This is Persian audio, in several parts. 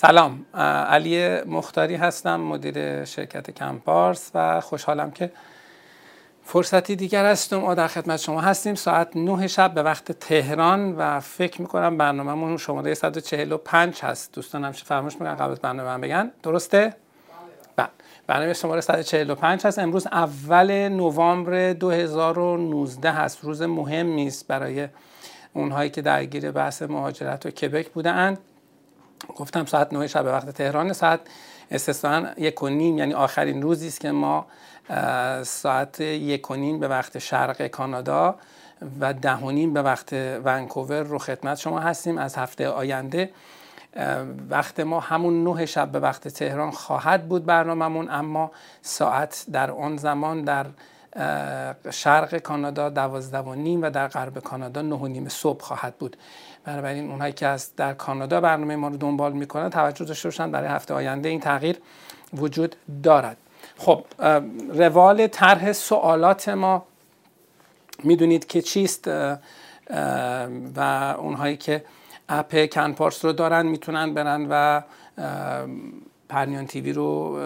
سلام علی مختاری هستم مدیر شرکت کمپارس و خوشحالم که فرصتی دیگر هستم ما در خدمت شما هستیم. ساعت 9 شب به وقت تهران و فکر می‌کنم برنامهمون شماره 145 هست. دوستان همشه فرموش می‌کنن قبل از برنامه من بگن. درسته؟ بله. برنامه شماره 145 هست. امروز اول نوامبر 2019 هست. روز مهمی است برای اونهایی که درگیر بحث مهاجرت و کبک بودند گفتم ساعت 9 شب وقت تهران ساعت استثنا یک و نیم یعنی آخرین روزی است که ما ساعت یک و نیم به وقت شرق کانادا و ده و نیم به وقت ونکوور رو خدمت شما هستیم. از هفته آینده وقت ما همون نه شب به وقت تهران خواهد بود برنامهمون اما ساعت در آن زمان در شرق کانادا دوازده و نیم و در غرب کانادا نه و نیم صبح خواهد بود. بنابراین اونهایی که از در کانادا برنامه ما رو دنبال می‌کنن توجه داشته باشن برای هفته آینده این تغییر وجود دارد. خب روال طرح سوالات ما می‌دونید که چیست و اونهایی که اپ کنپارس رو دارن می‌تونن برن و پرنیان تیوی رو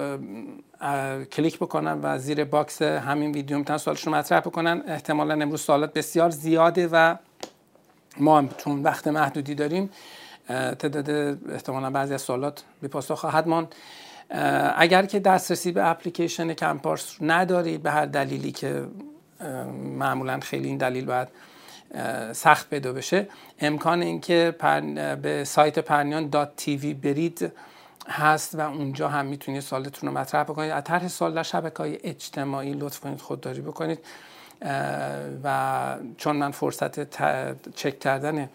کلیک بکنن و زیر box همین ویدیو می‌تونن سوالشون رو مطرح بکنن. احتمالا امروز سوالات بسیار زیاده و ما هم چون وقت محدودی داریم تعداد احتمالا بعضی از سوالات بی پاسخ خواهد ماند. اگر که دسترسی به اپلیکیشن کمپارس ندارید به هر دلیلی که معمولا خیلی این دلیل باید سخت پیدا بشه امکان اینکه به سایت پرنیان dot TV برید هست و اونجا هم می‌تونید سوالتون رو مطرح بکنید. از طرح سوال در شبکه های اجتماعی لطف کنید خودداری بکنید. و چون من فرصت چک کردن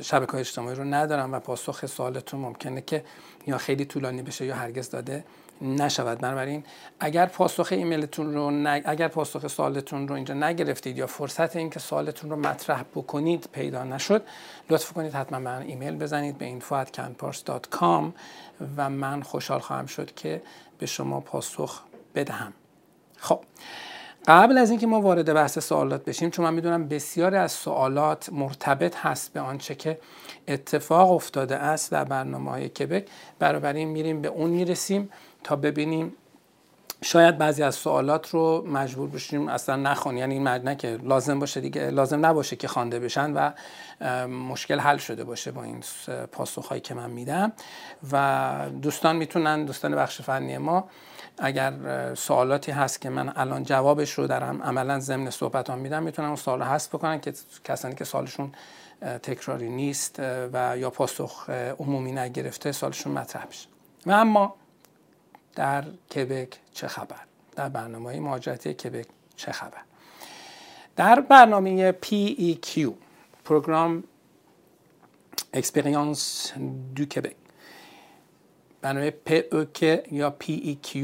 شبکه های اجتماعی رو ندارم و پاسخ سوالتون ممکنه که یا خیلی طولانی بشه یا هرگز داده نشود. بنابراین اگر پاسخ ایمیلتون رو اگر پاسخ سوالتون رو اینجا نگرفتید یا فرصت اینکه سوالتون رو مطرح بکنید پیدا نشد لطف کنید حتما من ایمیل بزنید به info@canpars.com و من خوشحال خواهم شد که به شما پاسخ بدهم. خب قبل از اینکه ما وارد بحث سوالات بشیم چون من می‌دونم بسیاری از سوالات مرتبط هست به آنچه که اتفاق افتاده است در برنامه های کبک برابر این میریم به اون می‌رسیم تا ببینیم شاید بعضی از سوالات رو مجبور بشیم اصلا نخون یعنی نه که لازم باشه دیگه لازم نباشه که خوانده بشن و مشکل حل شده باشه با این پاسخهایی که من میدم. و دوستان می‌تونن دوستان بخش فنی ما اگر سوالاتی هست که من الان جوابش رو دارم عملا ضمن صحبتان میدم می‌تونن اون سوال حذف بکنن که کسانی که سالشون تکراری نیست و یا پاسخ عمومی نگرفته سالشون مطرح بشه. و اما در کبک چه خبر؟ در برنامه مهاجرتی کبک چه خبر؟ در برنامه PEQ programme expérience de Québec برنامه PEQ یا PEQ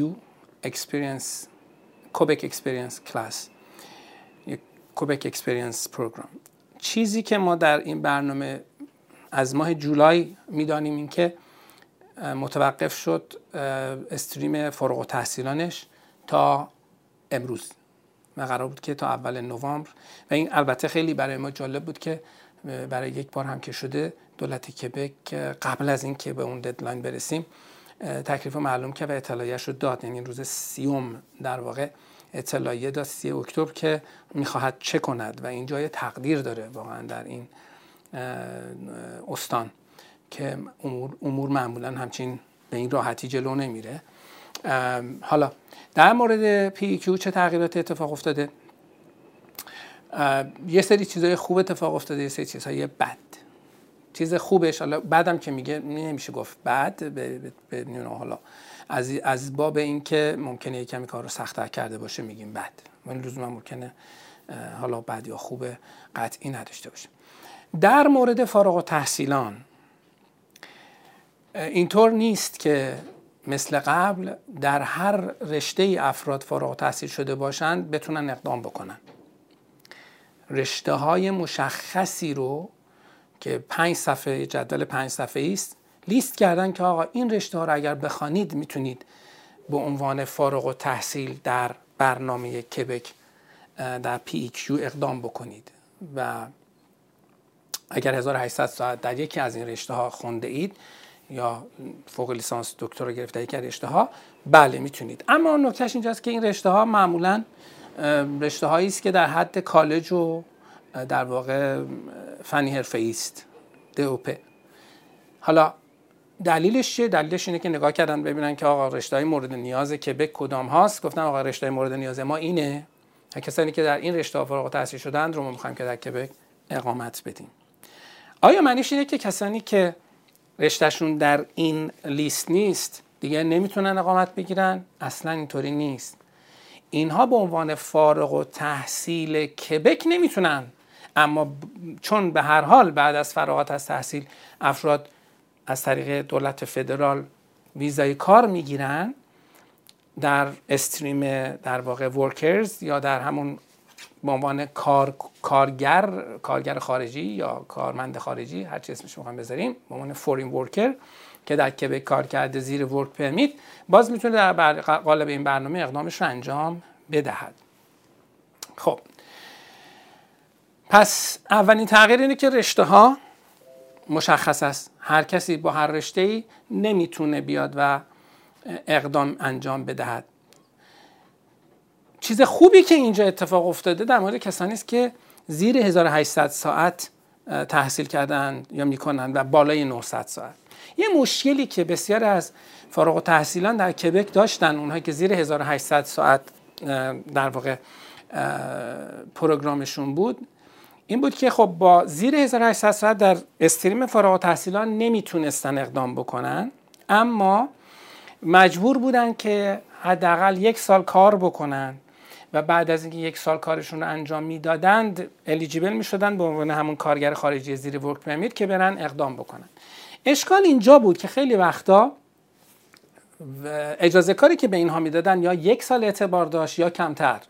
Experience Quebec Experience Class Quebec Experience Program چیزی که ما در این برنامه از ماه جولای می‌دانیم این که متوقف شد stream فارغ‌التحصیلانش تا امروز. و قرار بود که تا اول نوامبر. و این البته خیلی برای ما جالب بود که برای یک بار هم که شده دولت کبک قبل از اینکه به اون deadline برسیم تکلیف معلوم که و اطلاعیش رو داد. یعنی روز سیوم در واقع اطلاعیه داد سی اکتبر که می‌خواهد چه کند و این جای تقدیر داره واقعا در این استان که امور, امور معمولا همچین به این راحتی جلو نمیره. حالا در مورد پی کیو چه تغییرات اتفاق افتاده؟ یه سری چیزهای خوب اتفاق افتاده یه سری چیزهای بد. چیز خوبش حالا بعدم که میگه نمیشه گفت بعد به, به, حالا. از از باب اینکه ممکنه یه کمی کار رو سختتر کرده باشه میگیم بد ولی لزوما ممکنه حالا بد یا خوب قطعی نداشته باشه. در مورد فارغ و تحصیلان اینطور نیست که مثل قبل در هر رشته افراد فارغ تحصیل شده باشند بتونن اقدام بکنن. رشته های مشخصی رو که پنج صفحه جدول پنج صفحه است. لیست کردن که آقا این رشته ها رو اگر بخوانید می‌تونید به عنوان فارغ و تحصیل در برنامه کبک در پی کیو اقدام بکنید. و اگر 1800 ساعت در یکی از این رشته ها خونده اید یا فوق لیسانس دکتر رو گرفته یک رشته ها بله می‌تونید. اما نکتهش اینجاست که این رشته ها معمولا رشته هایی است که در حد کالج و در واقع فنی حرفه است. DOP حالا دلیلش چیه؟ دلیلش اینه که نگاه کردن ببینن که آقا رشته مورد نیاز کبک کدام هاست. گفتن آقا رشته مورد نیاز ما اینه. کسانی که در این رشته ها فارغ التحصیل شدن رو ما می‌خوایم که در کبک اقامت بدیم. آیا معنیش اینه که کسانی که رشتهشون در این لیست نیست دیگه نمی‌تونن اقامت بگیرن؟ اصلا اینطوری نیست. اینها به عنوان فارغ و تحصیل کبک نمی‌تونن اما چون به هر حال بعد از فراغت از تحصیل افراد از طریق دولت فدرال ویزای کار می‌گیرن در استریم در واقع ورکرز یا در همون به عنوان کار، کارگر کارگر خارجی یا کارمند خارجی هر چی اسمش می‌خوام بذاریم به عنوان فورین ورکر که در کبک کار کرده زیر ورک پرمیت باز می‌تونه در قالب این برنامه اقدامش رو انجام بدهد. خب پس اولین تغییر اینه که رشته ها مشخص است. هر کسی با هر رشته ای نمی‌تونه بیاد و اقدام انجام بدهد. چیز خوبی که اینجا اتفاق افتاده در مورد کسانی است که زیر 1800 ساعت تحصیل کردن یا می‌کنن و بالای 900 ساعت. یه مشکلی که بسیار از فارغ تحصیلان در کبک داشتن اونهایی که زیر 1800 ساعت در واقع پروگرامشون بود این بود که خب با زیر 1800 ساعت در استریم فارغ تحصیلان نمی‌تونستن اقدام بکنن. اما مجبور بودن که حداقل یک سال کار بکنن و بعد از اینکه یک سال کارشون رو انجام می‌دادند الیجیبل می‌شدن به عنوان همون کارگر خارجی زیر ورک پرمیت که برن اقدام بکنن. اشکال اینجا بود که خیلی وقتا اجازه کاری که به اینها می‌دادن یا یک سال اعتبار داشت یا کمتر.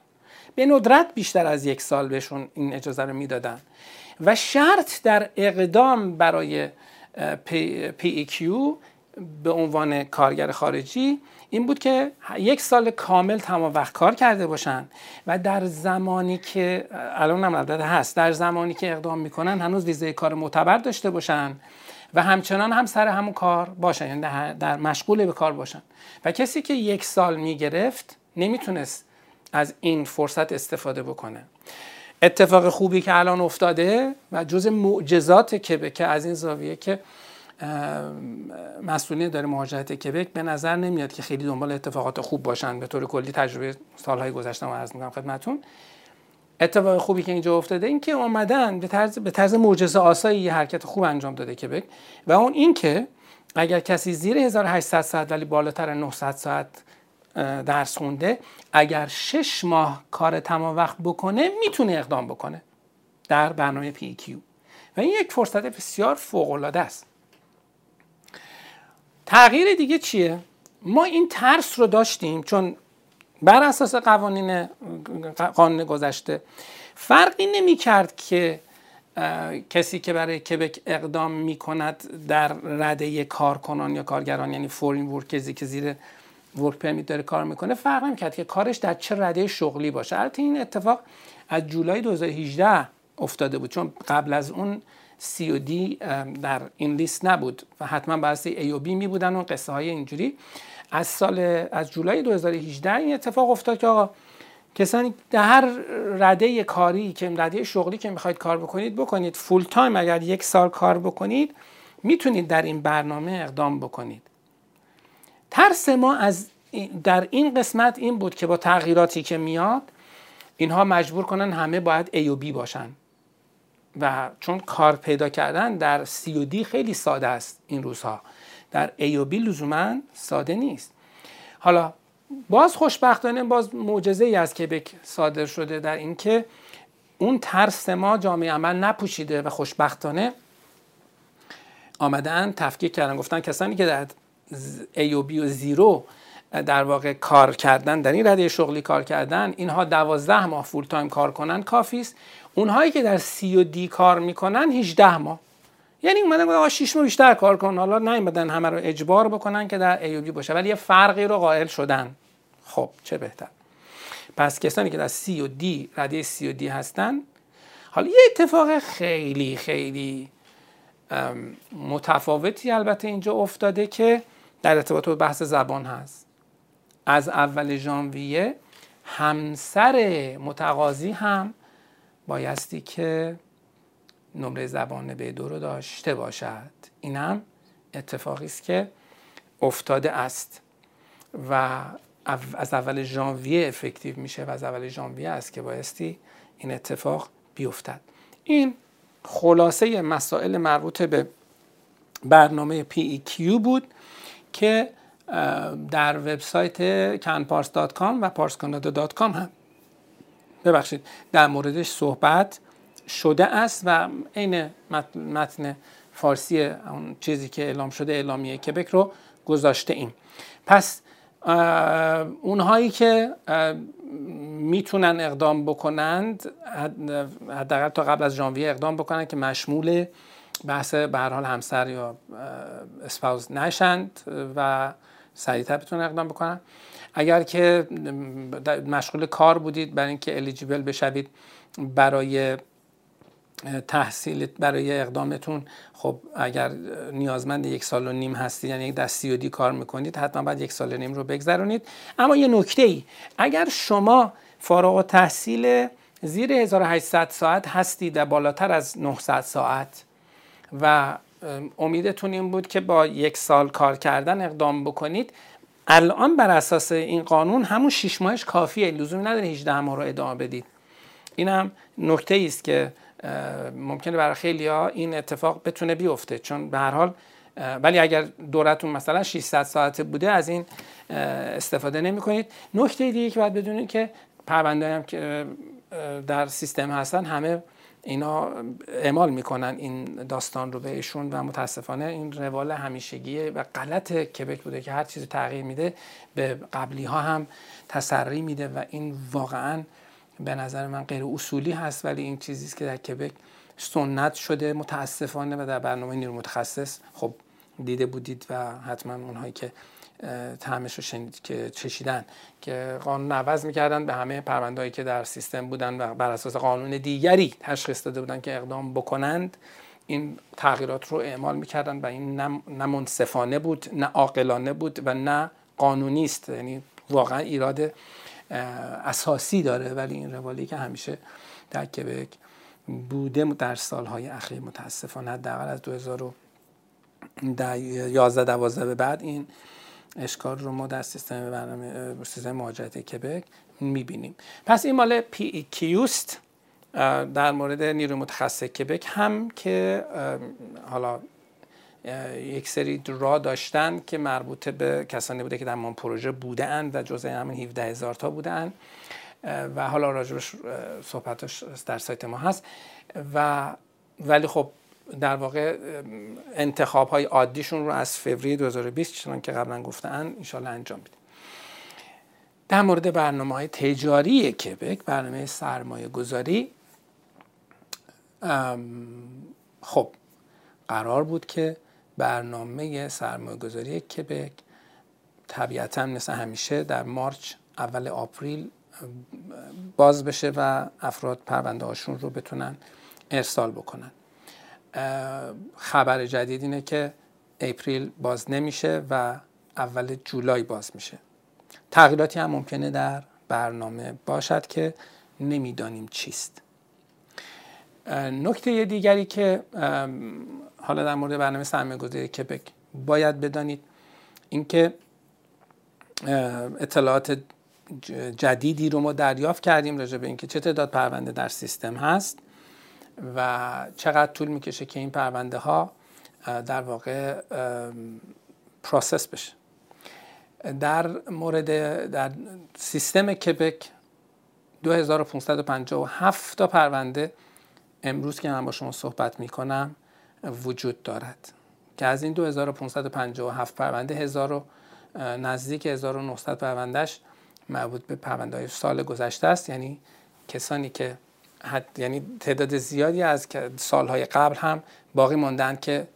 به ندرت بیشتر از یک سال بهشون این اجازه رو می‌دادن. و شرط در اقدام برای پی, کیو به عنوان کارگر خارجی این بود که یک سال کامل تمام وقت کار کرده باشن و در زمانی که الان هم البته هست در زمانی که اقدام می‌کنن هنوز ویزه کار معتبر داشته باشن و همچنان هم سر همون کار باشن یعنی در مشغول به کار باشن. و کسی که یک سال می‌گرفت نمی‌تونست از این فرصت استفاده بکنه. اتفاق خوبی که الان افتاده و جز معجزات کبک از این زاویه که مسئولین داره مهاجرت کبک به نظر نمیاد که خیلی دنبال اتفاقات خوب باشن. به طور کلی تجربه سالهای گذشته ما عرض می‌کنم خدمتتون. اتفاق خوبی که اینجا افتاده این که اومدن به طرز به طرز معجزه آسایی یه حرکت خوب انجام داده کبک. و اون این که اگر کسی زیر 1800 ساعت ولی بالاتر 900 ساعت درس خونده اگر شش ماه کار تمام وقت بکنه می‌تونه اقدام بکنه در برنامه پی کیو. و این یک فرصت بسیار فوق العاده است. تغییر دیگه چیه؟ ما این ترس رو داشتیم چون بر اساس قوانین قانون گذشته فرقی نمی کرد که کسی که برای کبک اقدام می کند در رده کارکنان یا کارگران یعنی فورین ورکرزی که زیر ورک پرمیت داره کار می‌کنه فرق نمی‌کرد که کارش در چه رده شغلی باشه. البته این اتفاق از جولای 2018 افتاده بود چون قبل از اون C و D در این لیست نبود و حتما باید A و B می بودن اون قصه های اینجوری. از سال از جولای 2018 این اتفاق افتاد که آقا کسانی در هر رده کاری که رده شغلی که می‌خواید کار بکنید بکنید full time اگر یک سال کار بکنید می‌تونید در این برنامه اقدام بکنید. ترس ما از در این قسمت این بود که با تغییراتی که میاد اینها مجبور کنن همه باید A و B باشن. و چون کار پیدا کردن در سی و دی خیلی ساده است این روزها. در A و B لزوما ساده نیست. حالا باز خوشبختانه باز معجزه ای از کبک صادر شده در اینکه اون ترس ما جامعه عمل نپوشیده و خوشبختانه آمدن تفکیک کردن. گفتن کسانی که در A و B و زیرو در واقع کار کردن در این رده شغلی کار کردن اینها دوازده ماه full time کار کنن کافی است. اونهایی که در C و D کار می‌کنن 18 ماه. یعنی اومدن گفتن 6 ماه بیشتر کار کن. حالا نیومدن همه رو اجبار بکنن که در A باشه. ولی یه فرقی رو قائل شدن. خب چه بهتر. پس کسانی که در C و D رده C و D هستن حالا یه اتفاق خیلی خیلی متفاوتی البته اینجا افتاده که در ارتباط با بحث زبان هست. از اول ژانویه همسر متقاضی هم بایستی که نمره زبان به دو رو داشته باشد. این هم اتفاقی است که افتاده است و از اول ژانویه افکتیو میشه و از اول ژانویه است که بایستی این اتفاق بیفتد. این خلاصه مسائل مربوط به برنامه PEQ بود. که در وبسایت canpars.com و parscanada.com هم. ببخشید در موردش صحبت شده است و عین متن فارسی اون چیزی که اعلام شده اعلامیه کبک رو گذاشته ایم. پس اونهایی که می‌تونن اقدام بکنند حداقل تا قبل از ژانویه اقدام بکنند که مشمول بحث به حال همسر یا اسپاوز نشند و سریعتر بتونن اقدام بکنن. اگر که مشغول کار بودید برای اینکه الیجیبل بشوید برای تحصیل برای اقدامتون خب اگر نیازمند یک سال و نیم هستید یعنی یک دستی دی کار می‌کنید حتما باید یک سال و نیم رو بگذرونید. اما یه نکته ای اگر شما فارغ تحصیل زیر 1800 ساعت هستید و بالاتر از 900 ساعت و امیدتون این بود که با یک سال کار کردن اقدام بکنید. الان بر اساس این قانون همون شیش ماهش کافیه. لزومی نداره 18 ماه رو ادامه بدید. این هم نکته است که ممکنه برای خیلی ها این اتفاق بتونه بیفته. چون به هر حال ولی اگر دورتون مثلا 600 ساعته بوده از این استفاده نمی کنید نکته دیگه که باید بدونید که پرونده هم که در سیستم هستن همه اینا اعمال می‌کنن این داستان رو بهشون و متاسفانه این روال همیشگیه و غلط کبک بوده که هر چیزی تغییر میده به قبلی ها هم تسری میده و این واقعا به نظر من غیر اصولی هست ولی این چیزی که در کبک سنت شده متاسفانه و در برنامه نیرو متخصص خب دیده بودید و حتما اونهایی که تعمش رو شنید که چشیدن که قانون عوض می‌کردن به همه پروندهایی که در سیستم بودن و بر اساس قانون دیگری تشخیص داده بودن که اقدام بکنند. این تغییرات رو اعمال می‌کردن و این نه منصفانه بود نه عاقلانه بود و نه قانونی است. یعنی واقعا ایراد اساسی داره ولی این روالی که همیشه در کبک بوده در سالهای اخیر متاسفانه حداقل از 2011 12 به بعد این اشکال رو ما در سیستم برنامه سیستم مهاجرت کبک می‌بینیم. پس این مال PEQ ست در مورد نیروی متخصص کبک هم که حالا یک سری را داشتن که مربوط به کسانی بوده که در من پروژه بوده اند و جزء همین 17 هزار تا بوده اند و حالا راجبش صحبتش در سایت ما هست. و ولی خب در واقع انتخاب های عادیشون رو از فوریه 2020 چنان که قبلا گفتن انشالله انجام بدیم. در مورد برنامه های تجاری کبک برنامه سرمایه گذاری خب قرار بود که برنامه سرمایه گذاری کبک طبیعتا مثل همیشه در مارچ اول آپریل باز بشه و افراد پرونده هاشون رو بتونن ارسال بکنن. خبر جدید اینه که اپریل باز نمیشه و اول جولای باز میشه. تغییراتی هم ممکنه در برنامه باشد که نمی‌دانیم چیست. نکته دیگری که حالا در مورد برنامه سرمایه گذاری کبک باید بدانید اینکه اطلاعات جدیدی رو ما دریافت کردیم راجع به اینکه چه تعداد پرونده در سیستم هست. و چقدر طول می‌کشه که این پرونده ها در واقع پروسس بشه. در مورد در سیستم کبک 2557 تا پرونده امروز که من با شما صحبت می‌کنم وجود دارد. که از این 2557 پرونده هزار نزدیک 1900 پروندهش مربوط به پرونده های سال گذشته است. یعنی کسانی که حد یعنی تعداد زیادی از سالهای قبل هم باقی ماندن که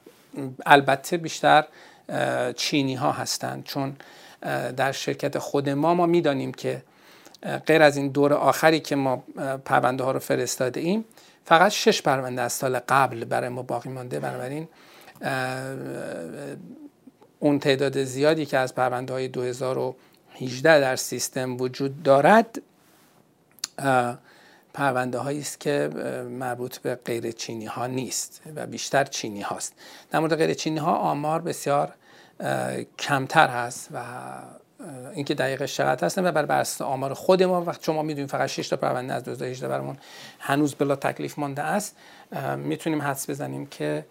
البته بیشتر چینی ها هستند چون در شرکت خود ما ما می‌دانیم که غیر از این دور آخری که ما پرونده ها رو فرستاده ایم فقط شش پرونده از سال قبل برای ما باقی مانده. بنابراین اون تعداد زیادی که از پرونده های 2018 در سیستم وجود دارد پرونده هایی است که مربوط به غیر چینی ها نیست و بیشتر چینی هاست. در مورد غیر چینی ها آمار بسیار کمتر هست و اینکه دقیق چقدر هستن و برای بر آمار خود ما وقت شما می‌دونید فقط 6 تا پرونده از 2018 برامون هنوز بلا تکلیف مانده است. می‌تونیم حدس بزنیم که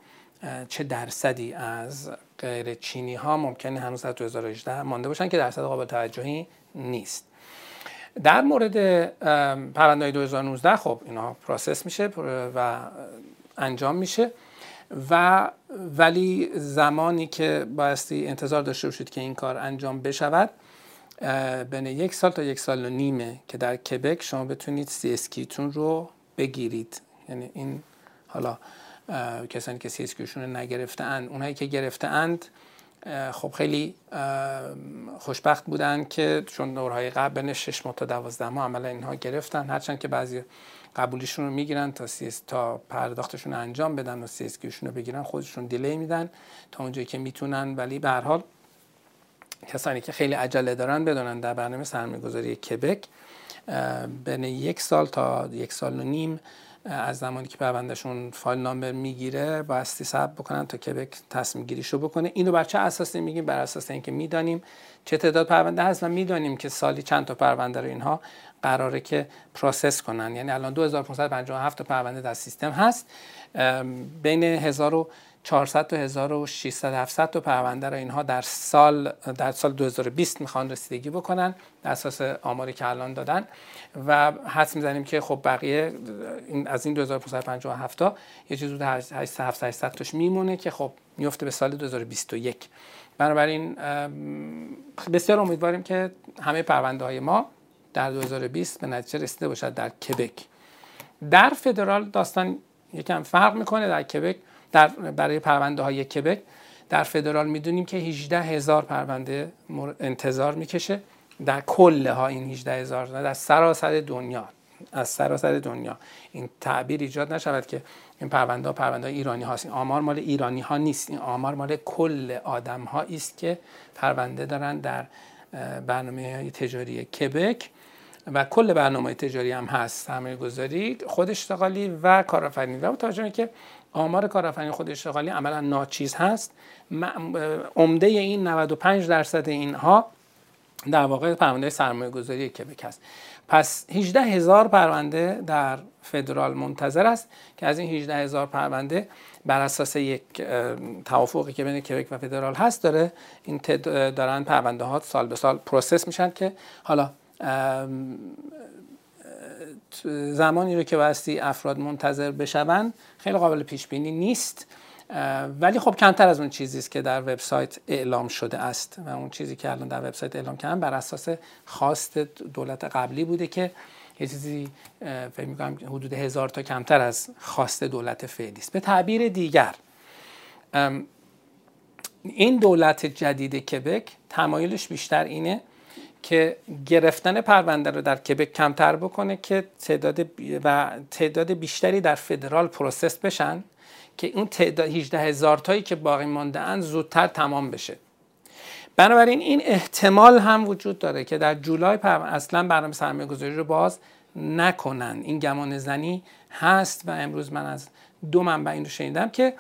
چه درصدی از غیر چینی ها ممکنه هنوز از 2018 مانده باشن که درصد قابل توجهی نیست. در مورد پرونده 2019 خب اینا پروسس میشه و انجام میشه و ولی زمانی که بایستی انتظار داشته باشید که این کار انجام بشود بین یک سال تا یک سال و نیمه که در کبک شما بتونید CSQ تون رو بگیرید. یعنی این حالا کسانی که CSQ شون رو نگرفته اند اونایی که گرفته اند خب خیلی خوشبخت بودن که چون دورهای قبل بین 6 ماه تا 12 ماه عملا اینها گرفتن. هرچند که بعضی قبولیشون رو می‌گیرن تا سیس تا پرداختشون انجام بدن و سی رو بگیرن خودشون دیلی میدن تا اونجایی که می‌تونن. ولی به هر حال کسانی که خیلی عجله دارن بدونن در برنامه سرمایه‌گذاری کبک بین یک سال تا یک سال و نیم از زمانی که پروندهشون فایل نامبر می‌گیره بایستی ثبت بکنن تا کبک تصمیم گیریشو بکنه. اینو بر چه اساسی میگیم؟ بر اساس اینکه می‌دانیم چه تعداد پرونده هست و می‌دانیم که سالی چند تا پرونده رو اینها قراره که پروسس کنن. یعنی الان 2557 تا پرونده در سیستم هست. بین 1400 تا 1600 700 تا پرونده رو اینها در سال در سال 2020 می‌خوان رسیدگی بکنن در اساس آماری که الان دادن. و حدس می‌زنیم که خب بقیه از این 2557 تا یه چیز حدود 800 تاش میمونه که خب میفته به سال 2021 بنابراین بسیار امیدواریم که همه پرونده های ما در 2020 به نتیجه رسیده باشد در کبک. در فدرال داستان یکم فرق می‌کنه در کبک در برای پرونده های کبک. در فدرال می‌دونیم که 18 هزار پرونده انتظار می‌کشه. در کل ها این 18 هزار در سراسر دنیا از سراسر دنیا این تعبیر ایجاد نشود که این پرونده ها پرونده ایرانی هاست. این آمار مال ایرانی ها نیست. این آمار مال کل آدم ها است که پرونده دارن در برنامه تجاری کبک و کل برنامه تجاری هم هست. سرمایه گذاری خود اشتغالی و کارآفرینی. و توجه که آمار کارآفرینی خود اشتغالی عملا ناچیز هست. عمده این 95 درصد اینها در واقع پرونده سرمایه گذاری کبک هست پس 18 هزار پرونده در فدرال منتظر است که از این 18 هزار پرونده بر اساس یک توافقی که بین کبک و فدرال هست داره این دارن پرونده ها سال به سال process میشن که حالا زمانی رو که بایستی افراد منتظر بشوند خیلی قابل پیش بینی نیست ولی خب کمتر از اون چیزی است که در وبسایت اعلام شده است و اون چیزی که الان در وبسایت اعلام کردن بر اساس خواست دولت قبلی بوده که یه چیزی فکر می‌کنم حدود هزار تا کمتر از خواست دولت فعلی است. به تعبیر دیگر این دولت جدید کبک تمایلش بیشتر اینه که گرفتن پرونده رو در کبک کمتر بکنه که تعداد و تعداد بیشتری در فدرال process بشن که اون تعداد 18 هزار تایی که باقی مانده اند زودتر تمام بشه. بنابراین این احتمال هم وجود داره که در جولای اصلا برنامه سرمایه گذاری رو باز نکنن. این گمان زنی هست و امروز من از دو منبع این رو شنیدم که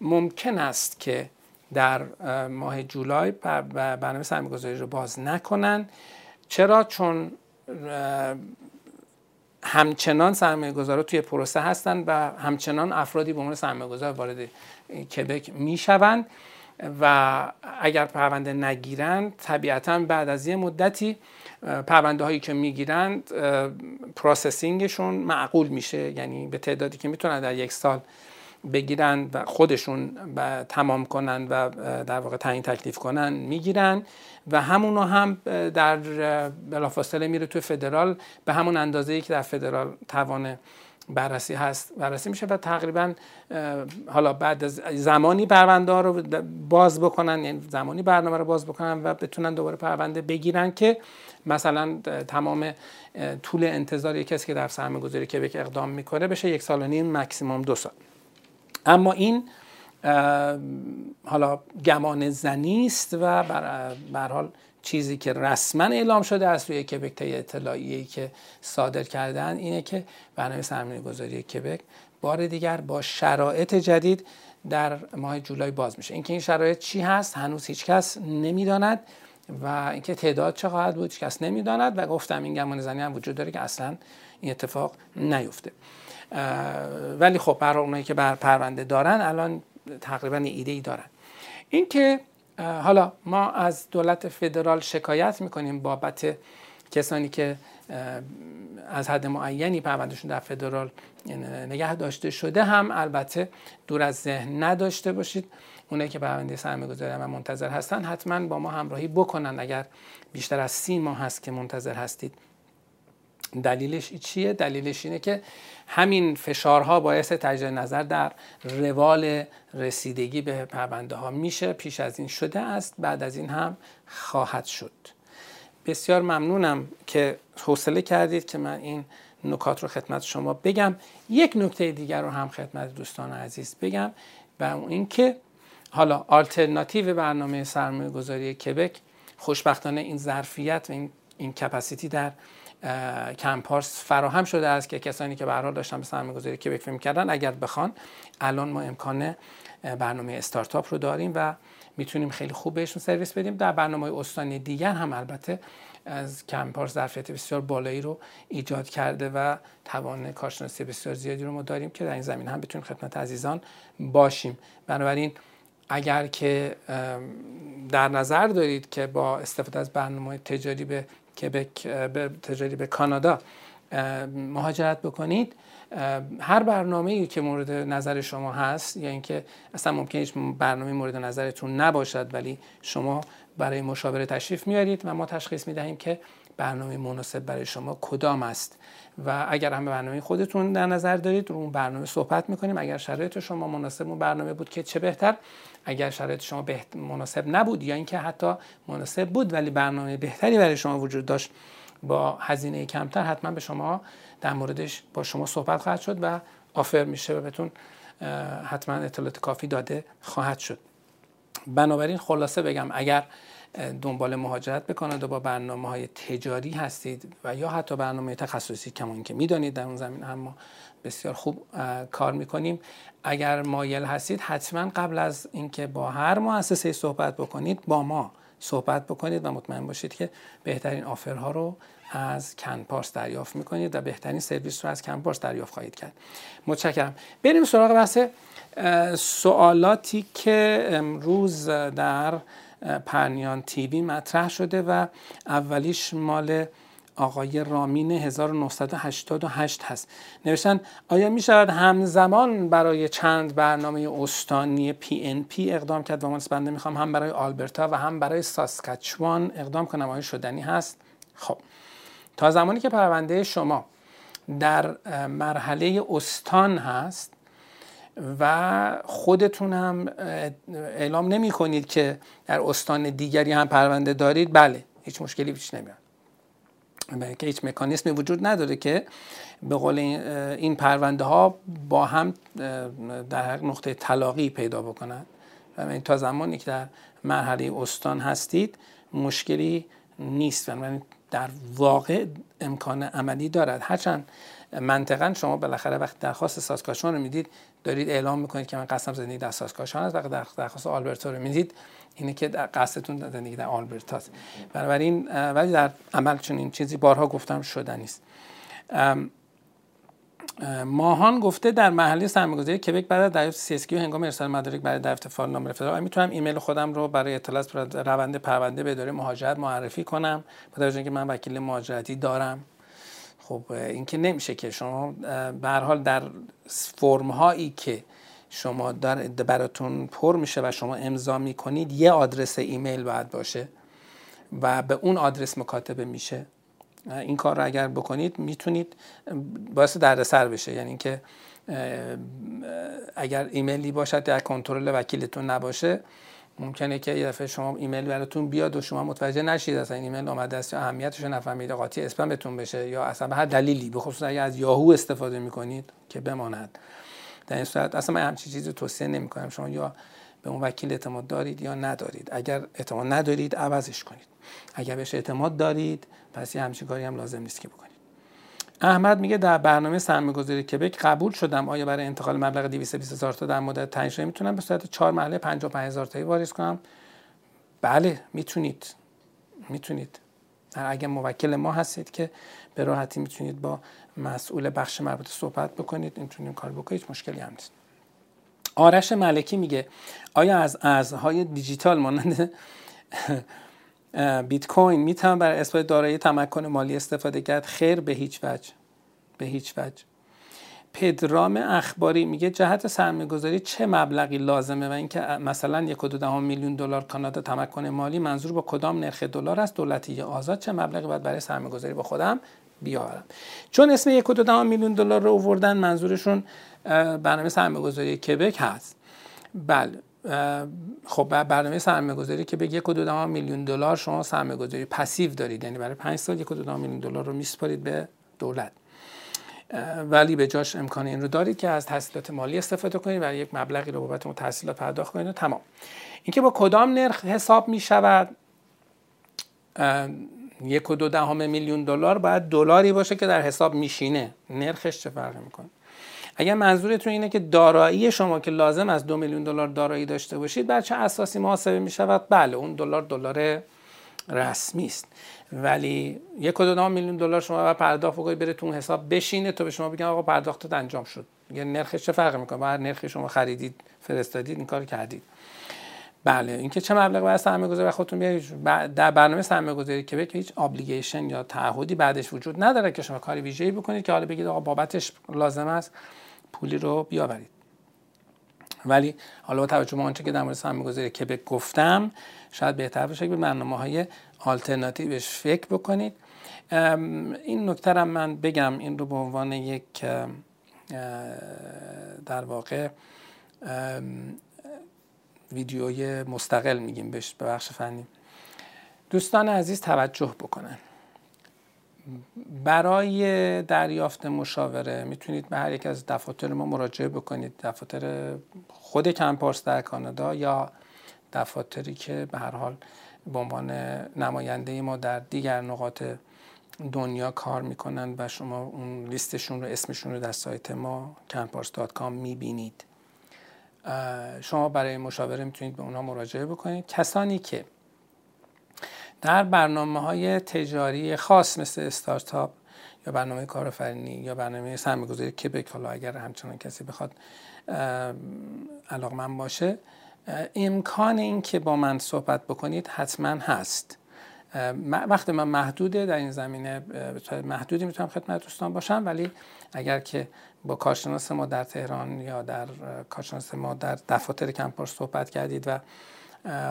ممکن است که در ماه جولای برنامه سرمایه گذاری رو باز نکنن. چرا؟ چون همچنان سرمایه گذارا توی پروسه هستن و همچنان افرادی به عنوان سرمایه گذار وارد کبک می‌شوند و اگر پرونده نگیرند طبیعتا بعد از یه مدتی پرونده هایی که می‌گیرند پروسسینگشون معقول میشه. یعنی به تعدادی که می‌تونن در یک سال بگیرن و خودشون تمام کنن و در واقع تعیین تکلیف کنن می‌گیرن و همونو هم در بلافاصله میره تو فدرال به همون اندازه‌ای که در فدرال توان بررسی هست بررسی میشه و تقریبا حالا بعد از زمانی پرونده رو باز بکنن یعنی زمانی برنامه رو باز بکنن و بتونن دوباره پرونده بگیرن که مثلا تمام طول انتظار کسی که در سرمایه گذاری کبک اقدام می‌کنه بشه یک سال و نیم مکسیموم دو سال. اما این حالا گمان زنی است و بر حال چیزی که رسما اعلام شده از روی کبک طی اطلاعیه‌ای که صادر کردن اینه که برنامه سرمایه گذاری کبک بار دیگر با شرایط جدید در ماه جولای باز میشه. اینکه این شرایط چی هست هنوز هیچ کس نمی‌داند و اینکه تعداد چه خواهد بود کس نمی‌داند و گفتم این گمان زنی هم وجود داره که اصلا این اتفاق نیفته. ولی خب برای اونایی که بر پرونده دارن الان تقریبا ایده ای دارن اینکه حالا ما از دولت فدرال شکایت می‌کنیم بابت کسانی که از حد معینی پروندهشون در فدرال نگه داشته شده هم البته دور از ذهن نداشته باشید. اونایی که پرونده سرمایه گذاری و منتظر هستن حتما با ما همراهی بکنن اگر بیشتر از سی ماه هست که منتظر هستید. دلیلش چیه؟ دلیلش اینه که همین فشارها باعث تجدید نظر در روال رسیدگی به پرونده ها میشه پیش از این شده است بعد از این هم خواهد شد. بسیار ممنونم که حوصله کردید که من این نکات رو خدمت شما بگم. یک نکته دیگر رو هم خدمت دوستان عزیز بگم و اون اینکه حالا آلترناتیو برنامه سرمایه گذاری کبک خوشبختانه این ظرفیت و این این در کمپارس فراهم شده است که کسانی که به حال داشتن به سرمایه گذاری که فکر کردن اگر بخوان الان ما امکان برنامه استارتاپ رو داریم و می‌تونیم خیلی خوب بهشون سرویس بدیم. در برنامه استانی دیگر هم البته از کمپارس ظرفیت بسیار بالایی رو ایجاد کرده و توان کارشناسی بسیار زیادی رو ما داریم که در این زمین هم بتونیم خدمت عزیزان باشیم. بنابراین اگر که در نظر دارید که با استفاده از برنامه تجاری به کبک به تجاری به کانادا مهاجرت بکنید. هر برنامه ای که مورد نظر شما هست یا اینکه اصلا ممکن هیچ برنامه مورد نظرتون نباشد ولی شما برای مشاوره تشریف میارید و ما تشخیص می‌دهیم که برنامه مناسب برای شما کدام است؟ و اگر هم برنامه خودتون در نظر دارید رو اون برنامه صحبت می‌کنیم. اگر شرایط شما مناسب اون برنامه بود که چه بهتر؟ اگر شرایط شما مناسب نبود یا اینکه حتی مناسب بود ولی برنامه بهتری برای شما وجود داشت با هزینه کمتر حتما به شما در موردش با شما صحبت خواهد شد و آفر میشه و بهتون حتما اطلاعات کافی داده خواهد شد. بنابراین خلاصه بگم اگر دنبال مهاجرت به کانادا با برنامه های تجاری هستید و یا حتی برنامه تخصصی کمان که می‌دانید در اون زمین. هم ما بسیار خوب کار می‌کنیم. اگر مایل هستید حتما قبل از اینکه با هر مؤسسه صحبت بکنید با ما صحبت بکنید و مطمئن باشید که بهترین آفرها رو از کنپارس دریافت می‌کنید و بهترین سرویس رو از کنپارس دریافت خواهید کرد. متشکرم. بریم سراغ بحث سوالاتی که امروز در پرنیان تیوی مطرح شده و اولیش مال آقای رامین 1988 هست. نوشتن آیا می شود همزمان برای چند برنامه استانی PNP اقدام کرد؟ و من بنده می‌خوام هم برای آلبرتا و هم برای ساسکچوان اقدام کنم. آیا شدنی هست؟ خب. تا زمانی که پرونده شما در مرحله استان هست و خودتون هم اعلام نمی کنید که در استان دیگری هم پرونده دارید. بله هیچ مشکلی پیش نمیاد. که هیچ مکانیسمی وجود نداره که به قول این پرونده ها با هم در نقطه طلاقی پیدا بکنند و تا زمانی که در مرحله استان هستید مشکلی نیست. و در واقع امکان عملی دارد. هرچند منطقا شما بالاخره وقتی درخواست ساسکاشان رو می‌دید دارید اعلام می‌کنید که من قصدم زندگی در ساسکاشان است و درخواست آلبرتا رو می‌دید. اینه که قصدتون زندگی در آلبرتاست بنابراین ولی در عمل چون این چیزی بارها گفتم شده نیست. ماهان گفته در محله سرمایه‌گذاری کبک برای دریافت سی هنگام ارسال مدارک برای دریافت فایل نامه فدرال می‌تونم ایمیل خودم رو برای اطلاعات روند پرونده به اداره مهاجرت معرفی کنم؟ با توجه اینکه من وکیل مهاجرتی دارم. خب این که نمیشه که شما به حال در فرم هایی که شما در براتون پر میشه و شما امضا می‌کنید یه آدرس ایمیل باید باشه و به اون آدرس مکاتبه میشه. این کار رو اگر بکنید می‌تونید باعث دردسر بشه. یعنی اینکه اگر ایمیلی باشد در کنترل وکیلتون نباشه ممکنه که یه دفعه شما ایمیل براتون بیاد و شما متوجه نشید اصلا این ایمیل اومده است یا اهمیتش نفهمید قاطی اسپمتون بشه یا اصلا به هر دلیلی به خصوص اگر از یاهو استفاده می‌کنید که بماند. در این صورت اصلا من همچین چیزی توصیه نمی کنم شما یا به اون وکیل اعتماد دارید یا ندارید. اگر اعتماد ندارید عوضش کنید. اگر بهش اعتماد دارید پس یه همچین کاری هم لازم نیست که بکنید. احمد میگه در برنامه سرمایه گذاری کبک قبول شدم. آیا برای انتقال مبلغ 220 هزار تا در مدت تعیین می‌تونم به صورت 4 مرحله 55 هزار تایی واریز کنم. بله می‌تونید. می‌تونید. اگر موکل ما هستید که به راحتی می‌تونید با مسئول بخش مربوطه صحبت بکنید این کار بکنید مشکلی هم نیست. آرش ملکی میگه آیا از ارزهای دیجیتال مانند بیت کوین می‌تونم برای اثبات دارایی تمکن مالی استفاده کرد. خیر به هیچ وجه. به هیچ وجه. پدرام اخباری میگه جهت سرمایه گذاری چه مبلغی لازمه و اینکه مثلا یک میلیون دلار کانادا تمکن مالی منظور با کدام نرخ دلار است؟ دولتی آزاد؟ چه مبلغی باید برای سرمایه گذاری با خودم بیارم چون اسم یک میلیون دلار رو آوردن منظورشون برنامه سرمایه گذاری کبک هست. بله. خب برنامه سرمایه گذاری که به یک دو میلیون دلار شما سرمایه گذاری پسیو دارید. یعنی برای پنج سال یک دو میلیون دلار رو میسپارید به دولت. ولی به جاش امکان این رو دارید که از تحصیلات مالی استفاده کنید و یک مبلغی رو بابت اون تحصیلات پرداخت کنید و تمام. اینکه با کدام نرخ حساب می شود یک و دو دهم میلیون دلار باید دلاری باشه که در حساب میشینه. نرخش چه فرقی می‌کنه؟ اگر منظورتون اینه که دارایی شما که لازم از دو میلیون دلار دارایی داشته باشید بر چه اساسی محاسبه می شود بله اون دلار دلار رسمی است. ولی یک و دو میلیون دلار شما باید پرداخت بکنید بره تو حساب بشینه تا به شما بگن آقا پرداختت انجام شد. یعنی نرخش چه فرقی می‌کنه؟ هر نرخی شما خریدید فرستادید این کار کردید. بله اینکه چه مبلغ باید سرمایه گذاری خودتون بیارید. در برنامه سرمایه گذاری که هیچ ابلیگیشن یا تعهدی بعدش وجود نداره که شما کاری ویژه‌ای بکنید که حالا بگید آقا بابتش لازم است پولی رو بیاورید. ولی حالا با توجه به آنچه که در مورد سرمایه گذاری کبک گفتم شاید بهتر باشه که به برنامه های آلترناتیوش فکر بکنید. این نکته من بگم این رو به عنوان یک در واقع ویدیوی مستقل میگیم بهش به بخش فنی. دوستان عزیز توجه بکنن. برای دریافت مشاوره می‌تونید به هر یک از دفاتر ما مراجعه بکنید. دفاتر خود کمپارس در کانادا یا دفاتری که به هر حال به عنوان نماینده ما در دیگر نقاط دنیا کار می‌کنن و شما اون لیستشون رو اسمشون رو در سایت ما campars.com می‌بینید. شما برای مشاوره می‌تونید به اونها مراجعه بکنید. کسانی که در برنامه های تجاری خاص مثل استارتاپ یا برنامه کارآفرینی یا برنامه سرمایه‌گذاری کبک حالا اگر همچنان کسی بخواد علاقمند باشه امکان این که با من صحبت بکنید حتما هست. وقت من محدوده در این زمینه محدودی می‌تونم خدمت دوستان باشم ولی اگر که با کارشناس ما در تهران یا در کارشناس ما در دفاتر کمپار صحبت کردید و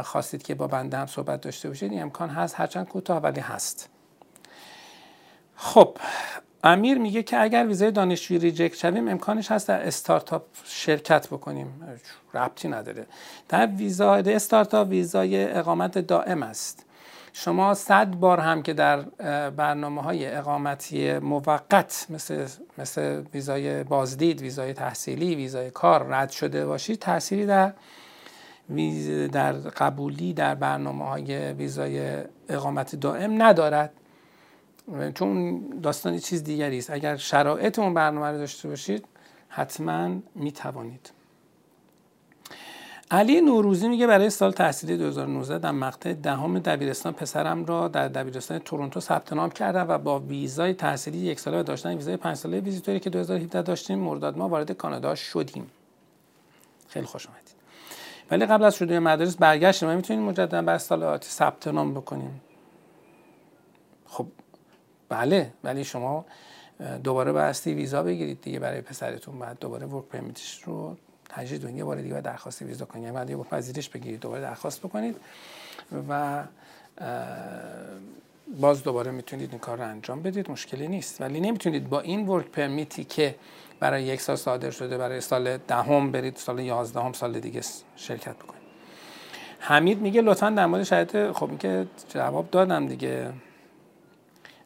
خواستید که با بنده هم صحبت داشته باشید این امکان هست. هرچند کوتاه ولی هست. خب امیر میگه که اگر ویزای دانشجویی ریجکت شویم امکانش هست در استارتاپ شرکت بکنیم. ربطی نداره. در ویزا استارتاپ ویزای اقامت دائم است. شما صد بار هم که در برنامه های اقامتی موقت مثل, مثل ویزای بازدید، ویزای تحصیلی، ویزای کار رد شده باشید تأثیری در در قبولی در برنامه های ویزای اقامت دائم ندارد. چون داستانی چیز دیگری است. اگر شرایط اون برنامه رو داشته باشید حتما می توانید علی نوروزی میگه برای سال تحصیلی 2019 در مقطع دهم دبیرستان پسرم را در دبیرستان تورنتو ثبت نام کردم و با ویزای تحصیلی یک ساله و داشتن ویزای پنج ساله ویزیتوری که 2017 داشتیم مرداد ما وارد کانادا شدیم. خیلی خوش آمدید ولی قبل از شروع مدارس برگشتیم. و می‌تونید مجددا بر سال آتی ثبت نام بکنیم. خب بله ولی شما دوباره بایستی ویزا بگیرید دیگه برای پسرتون بعد دوباره ورک پرمیتش رو تجدید یه بار دیگه درخواست ویزا کنید یعنی بعد یه پذیرش بگیرید دوباره درخواست بکنید و باز دوباره می‌تونید این کار رو انجام بدید. مشکلی نیست. ولی نمی‌تونید با این ورک پرمیتی که برای یک سال صادر شده برای سال دهم برید سال یازدهم سال دیگه شرکت بکنید. حمید میگه لطفا در مورد شرایط خب میگه جواب دادم دیگه.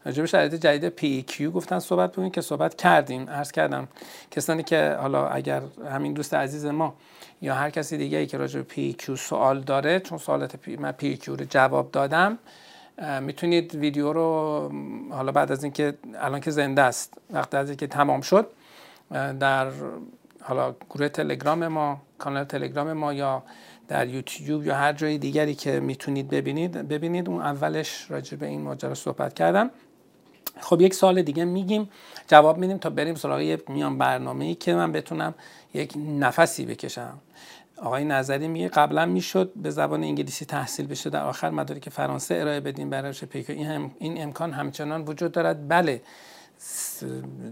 راجب شرایط جدید PEQ گفتن صحبت بکنیم که صحبت کردیم. عرض کردم کسانی که حالا اگر همین دوست عزیز ما یا هر کسی دیگه ای که راجع PEQ سوال داره چون سوالات پی من پی رو جواب دادم می‌تونید ویدیو رو حالا بعد از اینکه الان که زنده است وقتی از اینکه تمام شد در حالا گروه تلگرام ما کانال تلگرام ما یا در یوتیوب یا هر جای دیگری که می‌تونید ببینید ببینید. اون اولش راجع به این ماجرا صحبت کردم. خب یک سال دیگه میگیم جواب میدیم تا بریم سراغ میان برنامه ای که من بتونم یک نفسی بکشم. آقای نظری میگه قبلا می‌شد به زبان انگلیسی تحصیل بشه در آخر مداری که فرانسه ارائه بدیم برای پیکو این, هم این امکان همچنان وجود دارد. بله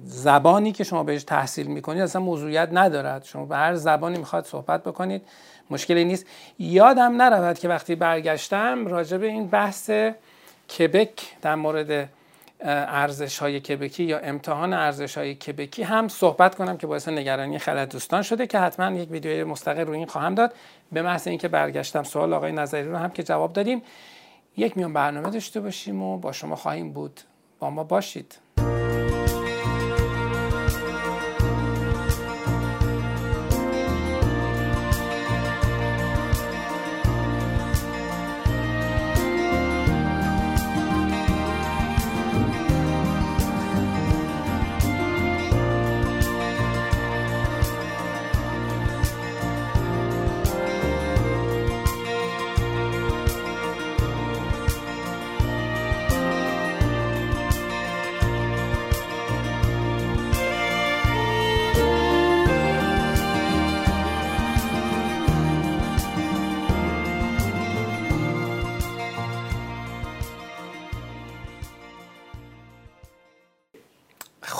زبانی که شما بهش تحصیل می‌کنید اصلا موضوعیت ندارد. شما به هر زبانی می‌خواد صحبت بکنید مشکلی نیست. یادم نرود که وقتی برگشتم راجع به این بحث کبک در مورد ارزش های کبکی یا امتحان ارزش های کبکی هم صحبت کنم که باعث نگرانی خلط دوستان شده که حتما یک ویدیو مستقل روی این خواهم داد. به محض اینکه برگشتم سوال آقای نظری رو هم که جواب دادیم. یک میان برنامه داشته باشیم و با شما خواهیم بود. با ما باشید.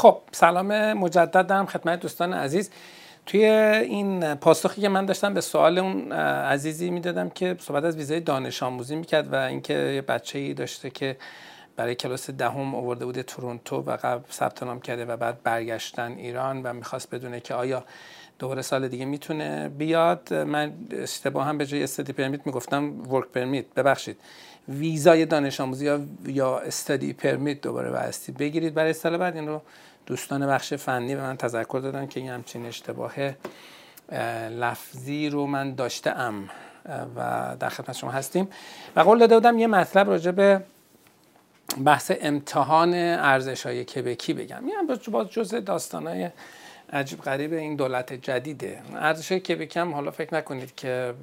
خب سلام مجددم خدمت دوستان عزیز. توی این پاسخی که من داشتم به سوال اون عزیزی می‌دادم که صحبت از ویزای دانش آموزی می‌کرد و اینکه یه بچه ای داشته که برای کلاس دهم آورده بوده تورنتو و قبل ثبت نام کرده و بعد برگشتن ایران و می‌خواست بدونه که آیا دوباره سال دیگه می‌تونه بیاد. من اشتباه هم به جای استدی پرمیت می‌گفتم ورک پرمیت. ببخشید. ویزای دانش آموزی یا یا استادی پرمیت دوباره بایستی بگیرید برای سال بعد. این رو دوستان بخش فنی به من تذکر دادن که این همچین اشتباه لفظی رو من داشته ام و در خدمت شما هستیم. و قول داده بودم یه مطلب راجع به بحث امتحان ارزش های کبکی بگم این باز جز داستان های عجیب غریب این دولت جدیده. ارزش های کبکی هم حالا فکر نکنید که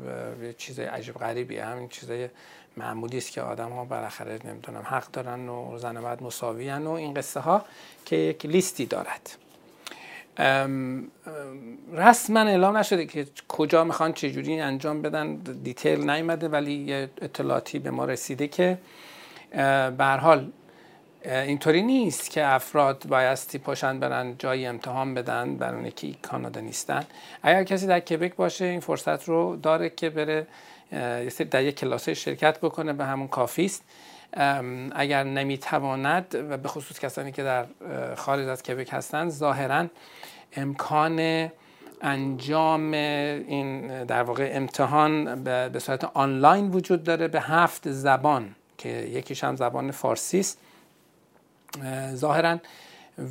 یه چیز عجیب غریبیه. همین چیزای معمولی است که آدم ها بالاخره نمی‌دونم حق دارن و زن و مرد مساوی و این قصه ها که یک لیستی دارد. رسما اعلام نشده که کجا می‌خوان چجوری انجام بدن دیتیل نیومده ولی یه اطلاعاتی به ما رسیده که به حال اینطوری نیست که افراد بایستی پاشن برن جایی امتحان بدن برای که کانادا نیستن. اگر کسی در کبک باشه این فرصت رو داره که بره در یک کلاس شرکت بکنه به همون کافی است اگر نمی‌تواند و به خصوص کسانی که در خارج از کبک هستند ظاهرا امکان انجام این در واقع امتحان به صورت آنلاین وجود داره به هفت زبان که یکیش هم زبان فارسی است. ظاهرا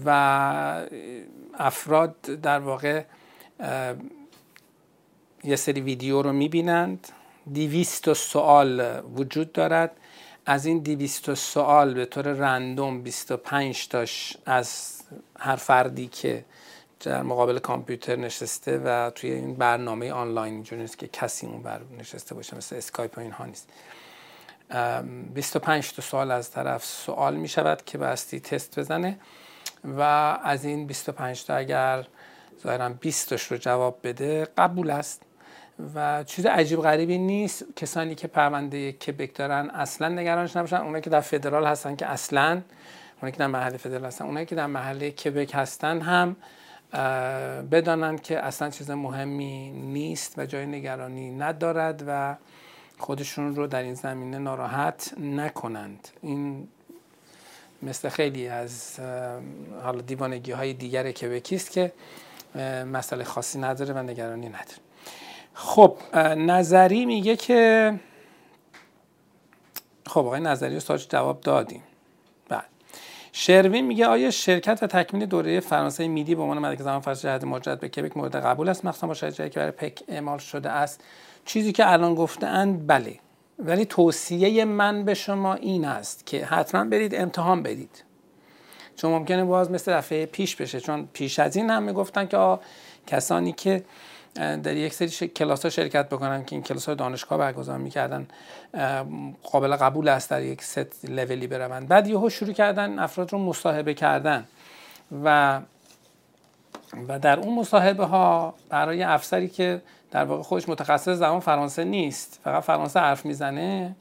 و افراد در واقع یه سری ویدیو رو می‌بینند. دیویست سوال وجود دارد. از این دیویست سوال به طور رندوم 25 تاش از هر فردی که در مقابل کامپیوتر نشسته و توی این برنامه آنلاین اینجوری نیست که کسی اون بر نشسته باشه مثل اسکایپ و اینها نیست. 25 تا سوال از طرف سوال می شود که باستی تست بزنه و از این 25 تا اگر ظاهرا 20 تاش رو جواب بده قبول است. و چیز عجیب غریبی نیست. کسانی که پرونده کبک دارن اصلا نگرانش نباشن. اونایی که در فدرال هستن که اصلا اونایی که در محل فدرال هستن اونایی که در محله کبک هستن هم بدانند که اصلا چیز مهمی نیست و جای نگرانی ندارد و خودشون رو در این زمینه ناراحت نکنند. این مثل خیلی از حالا دیوانگی های دیگر کبکیست که مسئله خاصی نداره و نگرانی نداره. خب نظری میگه که خب آقای نظری و ساج جواب دادیم. بعد. شروین میگه آیا شرکت و تکمیل دوره فرانسه میدی به عنوان مدرک زمان فرانسه جهت مجرد به کبک مورد قبول است؟ مخصوصا با شرایطی که برای پک اعمال شده است. چیزی که الان گفتند بله. ولی توصیه من به شما این است که حتما برید امتحان بدید. چون ممکنه باز مثل دفعه پیش بشه. چون پیش از این هم می‌گفتن که کسانی که در یک سری کلاس ها شرکت بکنن که این کلاس های دانشگاه برگزار می‌کردن. قابل قبول است در یک ست لولی بروند. بعد یهو شروع کردن افراد رو مصاحبه کردن. و و در اون مصاحبه ها برای افسری که در واقع خودش متخصص زبان فرانسه نیست فقط فرانسه حرف می‌زنه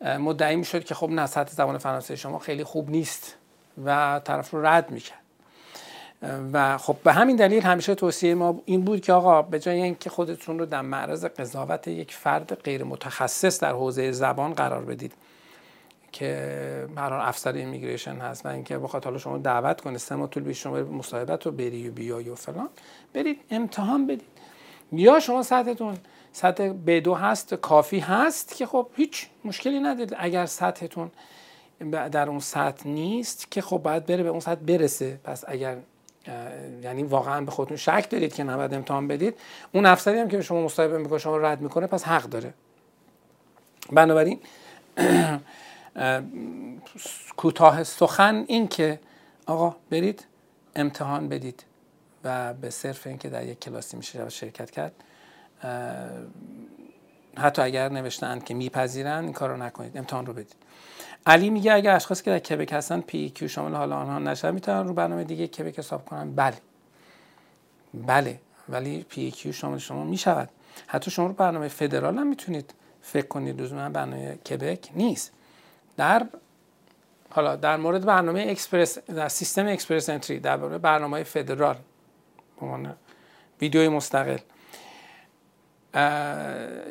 مدعی می‌شد که خب نه سطح زبان فرانسه شما خیلی خوب نیست و طرف رو رد می‌کرد. و خب به همین دلیل همیشه توصیه ما این بود که آقا به جای اینکه خودتون رو در معرض قضاوت یک فرد غیر متخصص در حوزه زبان قرار بدید که مران افسر ایمیگریشن هست و اینکه بخواد حالا شما دعوت کنه سه ماه طول بیش شما مصاحبت رو بری و بیای و فلان برید امتحان بدید. یا شما سطحتون سطح B2 هست کافی هست که خب هیچ مشکلی ندارید. اگر سطحتون در اون سطح نیست که خب باید بره به اون سطح برسه. پس اگر یعنی واقعا به خودتون شک دارید که نباید امتحان بدید. اون افسری هم که شما مصاحبه می‌کنه شما رد می‌کنه پس حق داره. بنابراین کوتاه سخن این که آقا برید امتحان بدید و به صرف اینکه در یک کلاسی میشه شرکت کرد حتی اگر نوشتند که میپذیرن این کار نکنید امتحان رو بدید. علی میگه اگر اشخاصی که در کبک هستن PEQ شامل حال آنها نشه می‌تونن رو برنامه دیگه کبک حساب کنن. بله. بله. ولی PEQ شامل شما می‌شود. حتی شما رو برنامه فدرال هم می‌تونید فکر کنید. لزوما برنامه کبک نیست. در حالا در مورد برنامه اکسپرس در سیستم Express Entry در مورد برنامه فدرال به ویدیوی مستقل.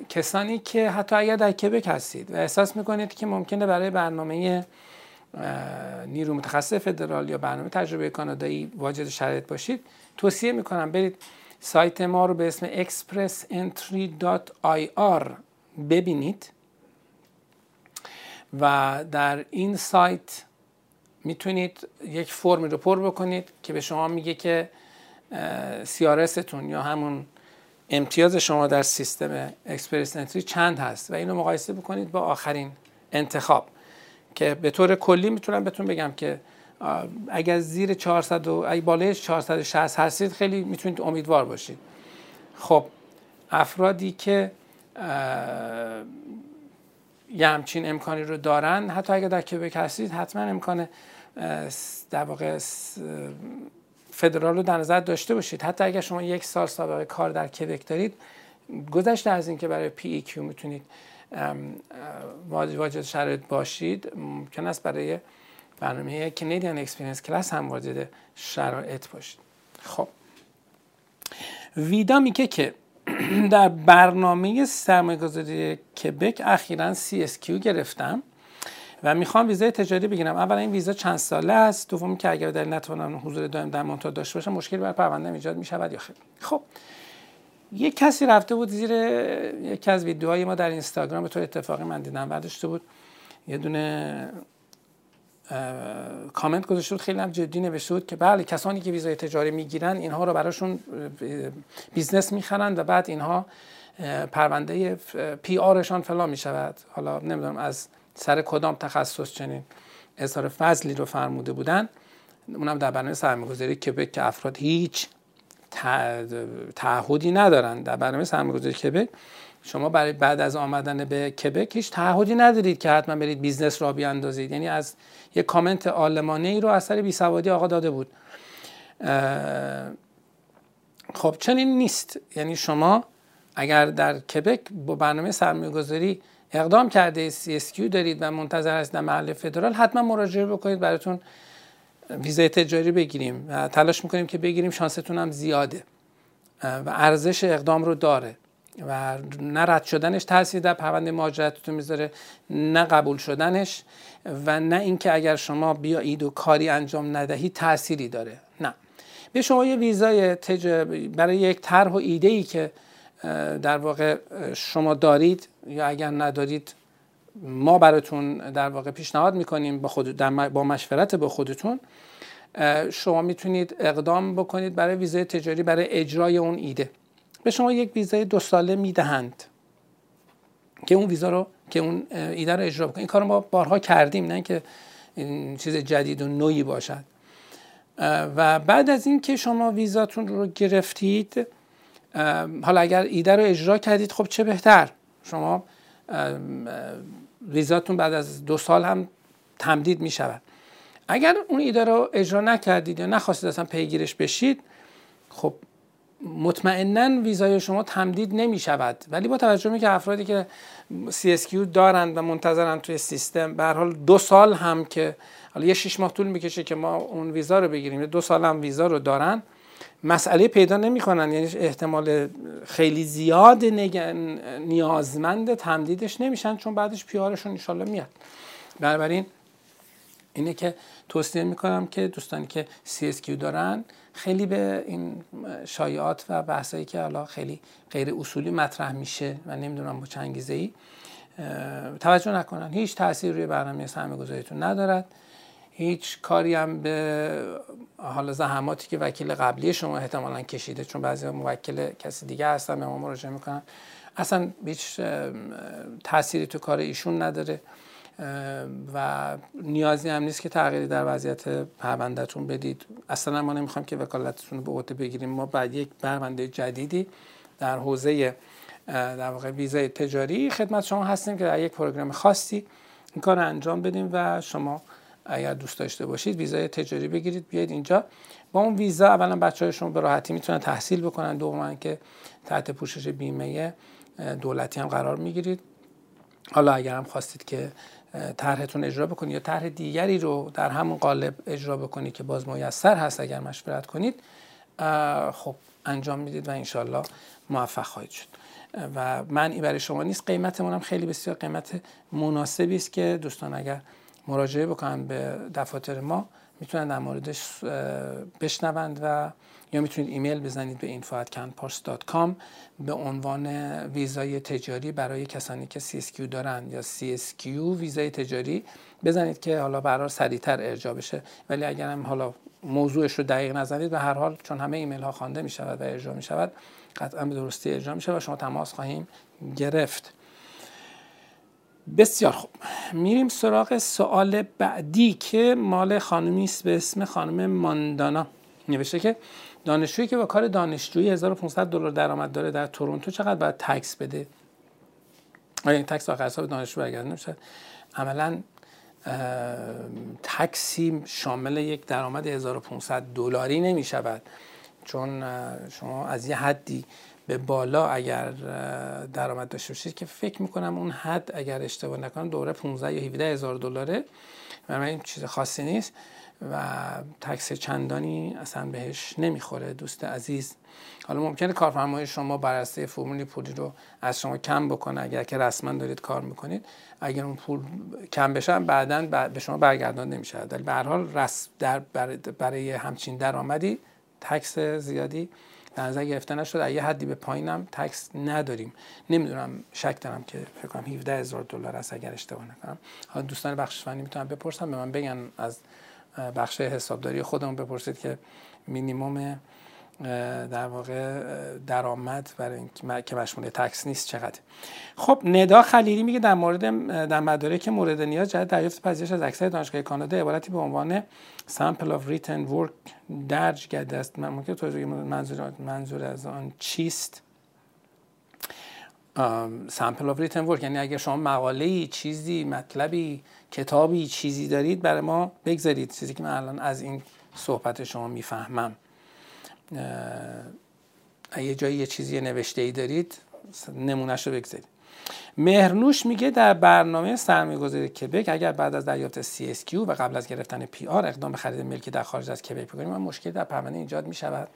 کسانی که حتی اگر در کبک هستید و احساس می‌کنید که ممکنه برای برنامه نیرو متخصص فدرال یا برنامه تجربه کانادایی واجد شرایط باشید توصیه می‌کنم برید سایت ما رو به اسم expressentry.ir ببینید و در این سایت می‌تونید یک فرمی رو پر بکنید که به شما میگه که سیارستون یا همون امتیاز شما در سیستم اکسپرس انتری چند هست؟ و اینو مقایسه بکنید با آخرین انتخاب. که به طور کلی می‌تونم بهتون بگم که اگر زیر 400 و اگه بالای 460 هستید خیلی می‌تونید امیدوار باشید. خب افرادی که یه همچین امکانی رو دارن حتی اگر در کبک هستید حتما امکان در واقع فدرال رو در نظر داشته باشید. حتی اگر شما یک سال سابقه کار در کبک دارید گذشته از اینکه برای PEQ می‌تونید واجد شرایط باشید ممکن است برای برنامه Canadian Experience Class هم واجد شرایط باشید. خب. ویدا میگه که در برنامه سرمایه‌گذاری کبک اخیرا CSQ گرفتم. و می‌خوام ویزای تجاری بگیرم. اولا این ویزا چند ساله است؟ دوم که اگر در نتونم حضور دائم در مونتا داشته باشم مشکلی بر پرونده ایجاد می‌شود یا خیر؟ خب یک کسی رفته بود زیر یکی از ویدیوهای ما در اینستاگرام به طور اتفاقی من دیدم برداشته بود. یه دونه کامنت گذاشته بود خیلی هم جدی نوشته بود که بله کسانی که ویزای تجاری می‌گیرن اینها رو براشون business می‌خرن و بعد اینها پرونده PR شان فلان می‌شود. حالا نمی‌دونم از سر کدام تخصص چنین اظهار فضلی رو فرموده بودن اونم در برنامه سرمایه‌گذاری کبک که افراد هیچ تعهدی ندارن. در برنامه سرمایه‌گذاری کبک شما برای بعد از آمدن به کبک هیچ تعهدی ندارید که حتما برید business راه بیاندازید. یعنی از یک کامنت عالمانه ای رو از سر بیسوادی آقا داده بود. خب چنین نیست. یعنی شما اگر در کبک با برنامه سرمایه‌گذاری اقدام کرده CSQ دارید و منتظر هستید در مرحله فدرال حتما مراجعه بکنید براتون ویزای تجاری بگیریم و تلاش می‌کنیم که بگیریم شانستون هم زیاده و ارزش اقدام رو داره و نه رد شدنش تاثیر در پرونده مهاجرتتون می‌ذاره نه قبول شدنش و نه اینکه اگر شما بیایید و کاری انجام ندهید تأثیری داره نه. به شما یه ویزای تج... برای یک طرح و ایده ای که در واقع شما دارید یا اگر ندارید ما براتون در واقع پیشنهاد می‌کنیم با, خود با مشورت با خودتون. شما می‌تونید اقدام بکنید برای ویزای تجاری برای اجرای اون ایده. به شما یک ویزای دو ساله می‌دهند که اون ویزا رو که اون ایده رو اجرا بکنید. این کار ما بارها کردیم نه که چیز جدید و نوعی باشد. و بعد از اینکه شما ویزاتون رو گرفتید حالا اگر ایده رو اجرا کردید خب چه بهتر؟ شما ویزاتون بعد از دو سال هم تمدید می شود اگر اون ایده رو اجرا نکردید یا نخواستید اصلا پیگیرش بشید خب مطمئنا ویزای شما تمدید نمی شود ولی با توجه می که افرادی که CSQ دارند و منتظرن توی سیستم به حال دو سال هم که حالا یه شش ماه طول می‌کشه که ما اون ویزا رو بگیریم دو سال هم ویزا رو دارن مسئله پیدا نمی‌کنن یعنی احتمال خیلی زیاد نیازمند تمدیدش نمیشن چون بعدش پیارشون انشالله میاد. بنابراین اینه که توصیه می‌کنم که دوستانی که CSQ دارن خیلی به این شایعات و بحثایی که حالا خیلی غیر اصولی مطرح میشه و نمی‌دونم با چه انگیزه ای توجه نکنن. هیچ تاثیر روی برنامه سرمایه گذاریتون ندارد. هیچ کاری هم به حال زحماتی که وکیل قبلی شما احتمالا کشیده چون بعضی موکل کسی دیگه هستن به ما مراجعه می‌کنن. اصلا هیچ تأثیری تو کار ایشون نداره. و نیازی هم نیست که تغییری در وضعیت پروندهتون بدید. اصلا ما نمی‌خوام که وکالتتون رو به عهده بگیریم. ما بعد یک پرونده جدیدی در حوزه در واقع ویزای تجاری خدمت شما هستیم که در یک پروگرام خاصی این کار انجام بدیم و شما اگر دوست داشته باشید ویزای تجاری بگیرید بیاید اینجا. با اون ویزا اولا بچه های شما به راحتی می‌تونن تحصیل بکنن. دوما که تحت پوشش بیمه دولتی هم قرار می‌گیرید. حالا اگر هم خواستید که طرحتون اجرا بکنید یا طرح دیگری رو در همون قالب اجرا بکنید که باز میسر هست اگر مشورت کنید خب انجام می‌دید و انشالله موفق خواهید شد. و من این برای شما نیست. قیمتمون هم خیلی بسیار قیمت مناسبی است که دوستان اگر مراجعه بکنن به دفاتر ما می‌تونن در موردش بشنوند و یا می‌تونید ایمیل بزنید به info@canpars.com به عنوان ویزای تجاری برای کسانی که CSQ دارن یا CSQ ویزای تجاری بزنید که حالا برای سریعتر ارجا بشه. ولی اگر هم حالا موضوعش رو دقیق نزنید به هر حال چون همه ایمیل ها خوانده می شود و ارجا می شود قطعا به درستی ارجا می شود و شما تماس خواهیم گرفت. بسیار خوب. میریم سراغ سوال بعدی که مال خانمی است به اسم خانم ماندانا. نوشته که دانشجویی که با کار دانشجویی 1500 دلار درآمد داره در تورنتو چقدر باید تکس بده؟ آیا این تکس آخر حساب دانشجو برگردن نمیشه. عملا تکسی شامل یک درآمد 1500 دلاری نمی شود چون شما از یه حدی به بالا اگر درآمد داشته باشید که فکر می‌کنم اون حد اگر اشتباه نکنم دوره 15 یا 17 هزار دلاره. و این چیز خاصی نیست و تکس چندانی اصلا بهش نمی‌خوره. دوست عزیز حالا ممکنه کارفرمای شما بر اساس پولی رو از شما کم بکنه. اگر که رسما دارید کار می‌کنید اگر اون پول کم بشه بعدا به شما برگردان نمیشه. ولی به هر حال در برای همچین درآمدی تکس زیادی در نظر گرفته نشد. یه حدی به پایینم تکس نداریم. نمی‌دونم شک دارم که فکر کنم 17 هزار دلار است اگر اشتباه نکنم. حالا دوستان بخش فنی می‌تونن بپرسن به من بگن از بخش حسابداری خودمون بپرسید که مینیمم در واقع درآمد برای که مشمول تکس نیست چقدر. خب ندا خلیلی میگه در مورد در مدارک مورد نیاز جهت دریافت پذیرش از اکثر دانشگاه کانادا عبارتی به عنوان sample of written work درج کرده است. ممکن توضیح منظور منظور از آن چیست؟ sample of written work. یعنی اگر شما مقاله چیزی مطلبی کتابی چیزی دارید برای ما بگذارید. چیزی که من الان از این صحبت شما می‌فهمم. یه جایی یه چیزی نوشته ای دارید نمونهش رو بگذارید. مهرنوش میگه در برنامه سرمایه گذاری کبک اگر بعد از دریافت CSQ و قبل از گرفتن PR اقدام به خرید ملکی در خارج از کبک بکنیم من مشکلی در پرونده ایجاد می‌شود.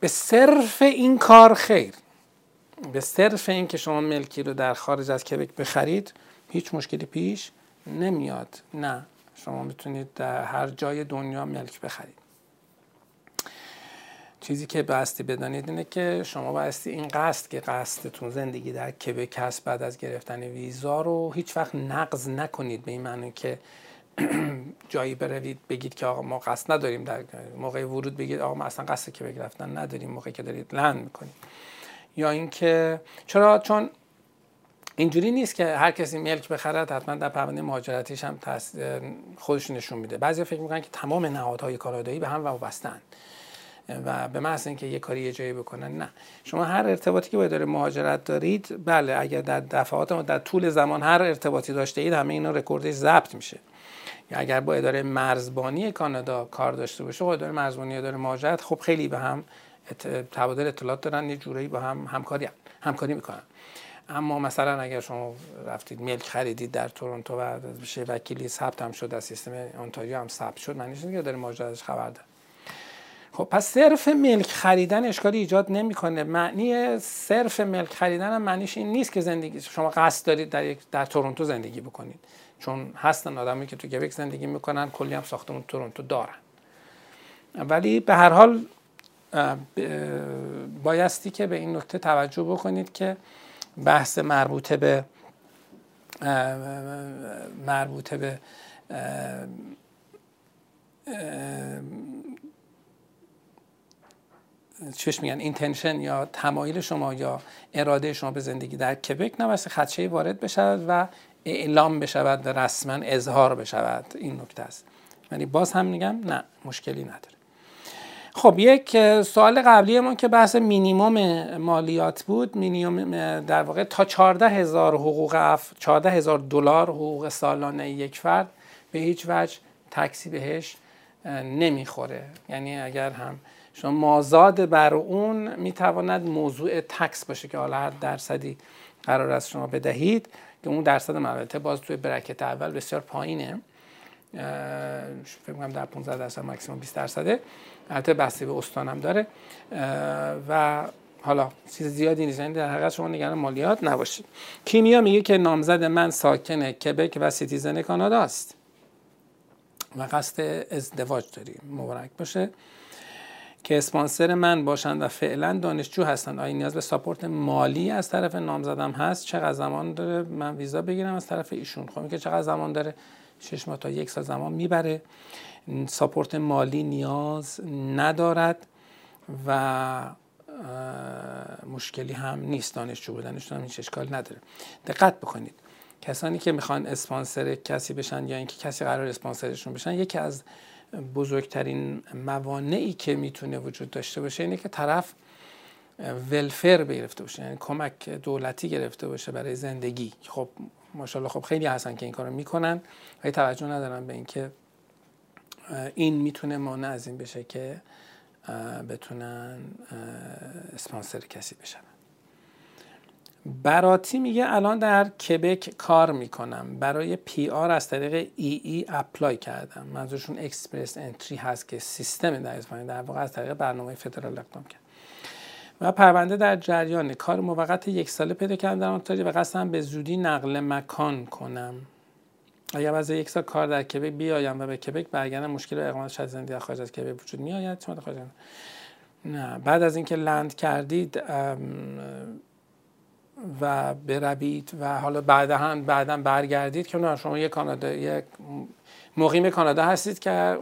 به صرف این کار خیر به صرف این که شما ملکی رو در خارج از کبک بخرید هیچ مشکلی پیش نمیاد. نه شما می‌تونید در هر جای دنیا ملک بخرید. چیزی که باستی بدانید اینه که شما باستی این قصد که قصدتون زندگی در کبک هست بعد از گرفتن ویزا رو هیچ وقت نقض نکنید به این معنی که جایی بروید بگید که آقا ما قصد نداریم در موقع ورود بگید آقا ما اصلا قصد که بگرفتن نداریم موقعی که دارید لند می‌کنید. یا اینکه چرا؟ چون اینجوری نیست که هر کسی ملک بخرد حتما در پرونده مهاجرتیش هم خودش نشون میده. بعضی فکر می‌کنن که تمام نهادهای کانادایی به هم وابستن و به محض اینکه یه کاری یه جایی بکنن نه. شما هر ارتباطی که با اداره مهاجرت دارید بله اگر در دفعات و در طول زمان هر ارتباطی داشته اید همه اینا رکوردش ضبط میشه. یا اگر با اداره مرزبانی کانادا کار داشته باشه با اداره مرزبانی اداره مهاجرت خب خیلی به هم تبادل اطلاعات دارن یه جورایی با هم همکاری همکاری می‌کنن. اما مثلا اگر شما رفتید ملک خریدید در تورنتو و بشه وکیلی ثبت هم شد از سیستم اونتاریو هم ثبت شد معنیش که داره مهاجرتش خبر داره. خب پس صرف ملک خریدن اشکالی ایجاد نمی‌کنه. معنی صرف ملک خریدن هم معنیش این نیست که زندگی شما قصد دارید در یک در تورنتو زندگی بکنید. چون هستن آدمی که تو کبک زندگی می‌کنن کلی هم ساختمون تورنتو دارن. ولی به هر حال بایستی که به این نکته توجه بکنید که بحث مربوطه به مربوطه به چش میگن اینتنشن یا تمایل شما یا اراده شما به زندگی در کبک نباید خدشه وارد بشود و اعلام بشود و رسما اظهار بشود. این نکته است. یعنی باز هم میگم نه مشکلی نداره. خب یک سوال قبلی ما که بحث مینیموم مالیات بود. مینیموم در واقع تا 14 هزار حقوق اف 14 هزار دلار حقوق سالانه یک فرد به هیچ وجه تکسی بهش نمی‌خوره. یعنی اگر هم شما مازاد بر اون می‌تواند موضوع tax باشه که حالا هر درصدی قرار است شما بدهید که اون درصد البته باز توی bracket اول بسیار پایینه. فکر کنم در 15 درصد ماکسیموم 20 درصده. البته بسته به استان هم داره. و حالا چیز زیادی نیست. یعنی در حقیقت شما نگران مالیات نباشید. کیمیا میگه که نامزد من ساکن کبک و citizen کانادا است. و قصد ازدواج داریم. مبارک باشه. که اسپانسر من باشند و فعلا دانشجو هستند آیا نیاز به ساپورت مالی از طرف نامزدم هست؟ چقدر زمان داره من ویزا بگیرم از طرف ایشون؟ خب که چقدر زمان داره؟ شش ماه تا یک سال زمان می‌بره. ساپورت مالی نیاز ندارد و مشکلی هم نیست. دانشجو بودنشون هم هیچ اشکال نداره. دقت بکنید. کسانی که می‌خوان اسپانسر کسی بشن یا اینکه کسی قرار اسپانسرشون بشن یکی از بزرگترین موانعی که می‌تونه وجود داشته باشه اینه که طرف ولفر بگرفته باشه یعنی کمک دولتی گرفته باشه برای زندگی. خب ماشاءالله خب خیلی هستن که این کارو می‌کنن ولی توجه ندارن به اینکه این می‌تونه مانع از این بشه که بتونن اسپانسر کسی بشن. براتی میگه الان در کبک کار می‌کنم. برای PR از طریق EE apply کردم. منظورشون Express Entry هست که سیستم در اسپانیا در واقع از طریق برنامه فدرال اقدام کرد. و پرونده در جریان کار موقت یک ساله پیدا کردم در اونتاریو و قصدم به زودی نقل مکان کنم. اگر بعد یک سال کار در کبک بیایم و به کبک برگردم مشکل اقامت شرط زندگی در خارج از کبک وجود میآید. شما خارج نه. بعد از اینکه لند کردید و بروید و حالا بعدا بعدا برگردید که شما یک کانادا یک مقیم کانادا هستید که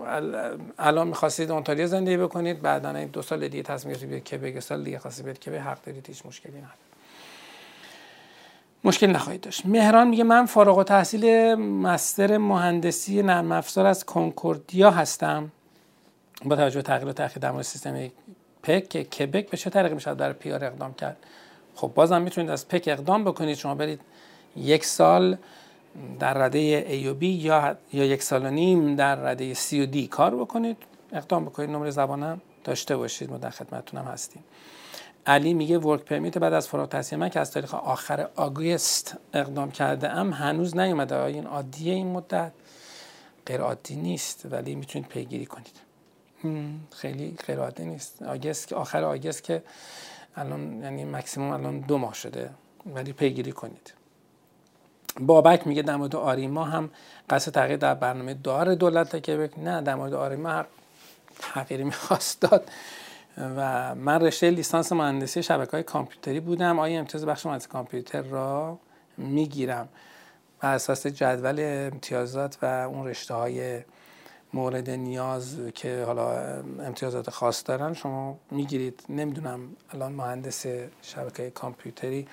الان می‌خواستید اونتاریو زندگی بکنید بعدا دو سال دیگه تصمیم گرفتید که به سال دیگه خواستید که به حق دارید هیچ مشکلی نداره مشکل نخواهید داشت. مهران میگه من فارغ و تحصیل مستر مهندسی نرم افزار از کنکوردیا هستم. با توجه به تغییر و تأخیر در سیستم پک که کبک به چه طریقی میشه در پیار اقدام کرد؟ خب بازم می‌تونید از پک اقدام بکنید. شما برید یک سال در رده A و B یا, یا یک سال و نیم در رده C و D کار بکنید. اقدام بکنید. نمره زبانم داشته باشید. ما در خدمتتونم هستیم. علی میگه ورک پرمیت بعد از فراغ التحصیل من که از تاریخ آخر آگوست اقدام کرده ام هنوز نیومده. آیا این عادیه این مدت. غیر عادی نیست ولی می‌تونید پیگیری کنید. خیلی غیر عادی نیست. آگست آخر آگست که الان یعنی مکسیموم الان دو ماه شده ولی پیگیری کنید. بابک میگه در مورد آریما هم قصد تغییر در برنامه دار دولت که نه در مورد آریما تغییری می‌خواست داد. و من رشته لیسانس مهندسی شبکه های کامپیوتری بودم. آیا امتیاز بخش مهندسی کامپیوتر را می‌گیرم؟ بر اساس جدول امتیازات و اون رشته های مورد نیاز که حالا امتیازات خاص دارن شما می‌گیرید. نمی‌دونم الان مهندس شبکه کامپیوتری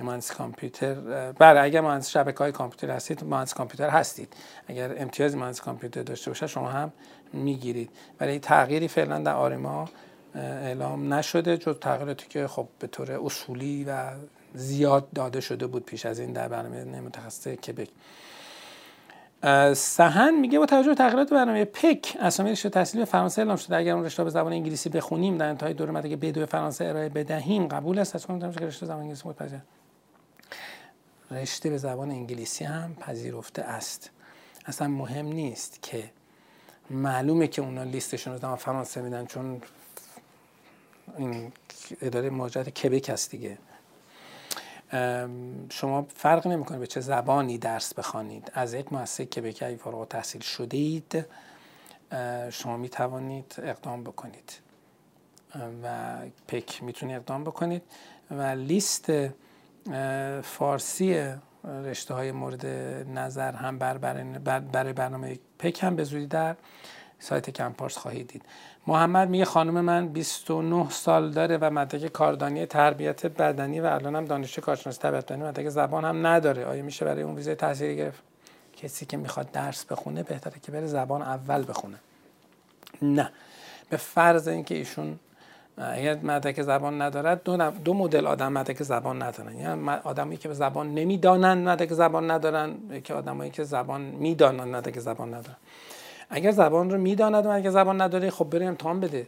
مهندس کامپیوتر بله اگر مهندس شبکه های کامپیوتر هستید مهندس کامپیوتر هستید. اگر امتیاز مهندس کامپیوتر داشته باشه شما هم می‌گیرید. ولی تغییری فعلا در آرما اعلام نشده جز تغییراتی که خب به طور اصولی و زیاد داده شده بود پیش از این در برنامه متخصص کبک سهن میگه با توجه به تغییرات برنامه پک اسامی رشته تحصیلی فرانسه اعلام شده. اگر اون رشته به زبان انگلیسی بخونیم در انتهای دوره مدرک بدو فرانسه ارائه بدهیم قبول است؟ از کنم که رشته زبان انگلیسی متوجه؟ رشته به زبان انگلیسی هم پذیرفته است. اصلا مهم نیست که معلومه که اونا لیستشون رو در فرانسه میدن چون این اداره مهاجرت کبک هست دیگه. شما فرق نمی‌کنه به چه زبانی درس بخوانید. از یک مؤسسه کبکی فارغ تحصیل شدید شما می توانید اقدام بکنید. و پک می‌تونید اقدام بکنید. و لیست فارسی رشته های مورد نظر هم برای برنامه پک هم به زودی در سایت کمپارس خواهید دید. محمد میگه خانم من 29 سال داره و مدرک کاردانی تربیت بدنی و الان هم دانشجو کارشناسی تربیت بدنی مدرک زبان هم نداره. آیا میشه برای اون ویزای تحصیلی گرفت؟ کسی که می‌خواد درس بخونه بهتره که بره زبان اول بخونه. نه. به فرض اینکه ایشون اگر مدرک زبان ندارد دو, دو مدل آدم مدرک زبان ندارن. یعنی آدمی که به زبان نمی‌دانن مدرک زبان ندارن که آدمایی که زبان می‌دانن مدرک زبان ندارن. اگر زبان رو می‌داند و اگر زبان نداره خب بره امتحان بده.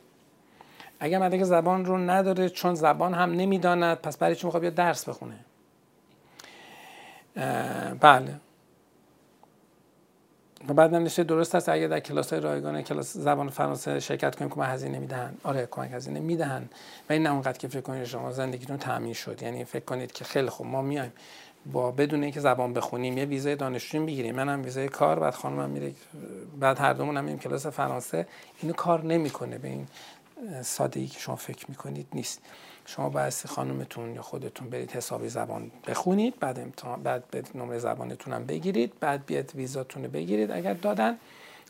اگر مدرک زبان رو نداره چون زبان هم نمی‌داند پس برای چون می‌خواد درس بخونه؟ بله. و بعد نمیشه درست است اگر در کلاس های رایگان کلاس زبان فرانسه شرکت کنیم کمک هزینه می‌دهن آره کمک هزینه می‌دهن و این نه اونقدر که فکر کنید شما زندگیتون تامین شد. یعنی فکر کنید که خیلی خوب ما میایم با بدون اینکه زبان بخونیم یه ویزای دانشجو می‌گیریم. منم ویزای کار بعد خانمم میره بعد هر دومون هم کلاس فرانسه. اینو کار نمی‌کنه به این سادگی که شما فکر می‌کنید نیست. شما باید خانمتون یا خودتون برید حسابی زبان بخونید بعد امتحان بعد به نمره زبانتون هم بگیرید بعد بیاد ویزاتون رو بگیرید اگر دادن.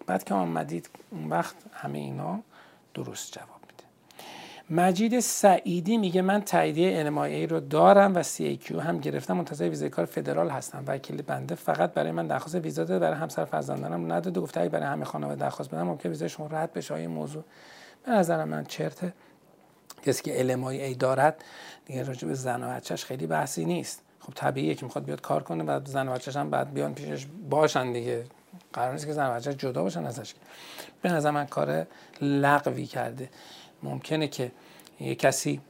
بعد که آمدید اون وقت همه اینا درست جواب مجید سعیدی میگه من تاییدیه NMIA رو دارم و CAQ هم گرفتم منتظر ویزای کار فدرال هستم. وکیل بنده فقط برای من درخواست ویزا داده برای همسر فرزندانم نداده. گفته برای همه خانواده درخواست بدم ممکن ویزای شما رد بشه. این موضوع به نظر من چرته کسی که LMIA دارد؟ دیگه راجع به زن و بچهش خیلی بحثی نیست. خب طبیعیه که می‌خواد بیاد کار کنه و زن و بچهش هم بعد بیان پیشش باشن دیگه. قرار نیست که زن و بچهش جدا باشن ازش. به نظر من کار لغوی کرده. ممکنه که یه کسی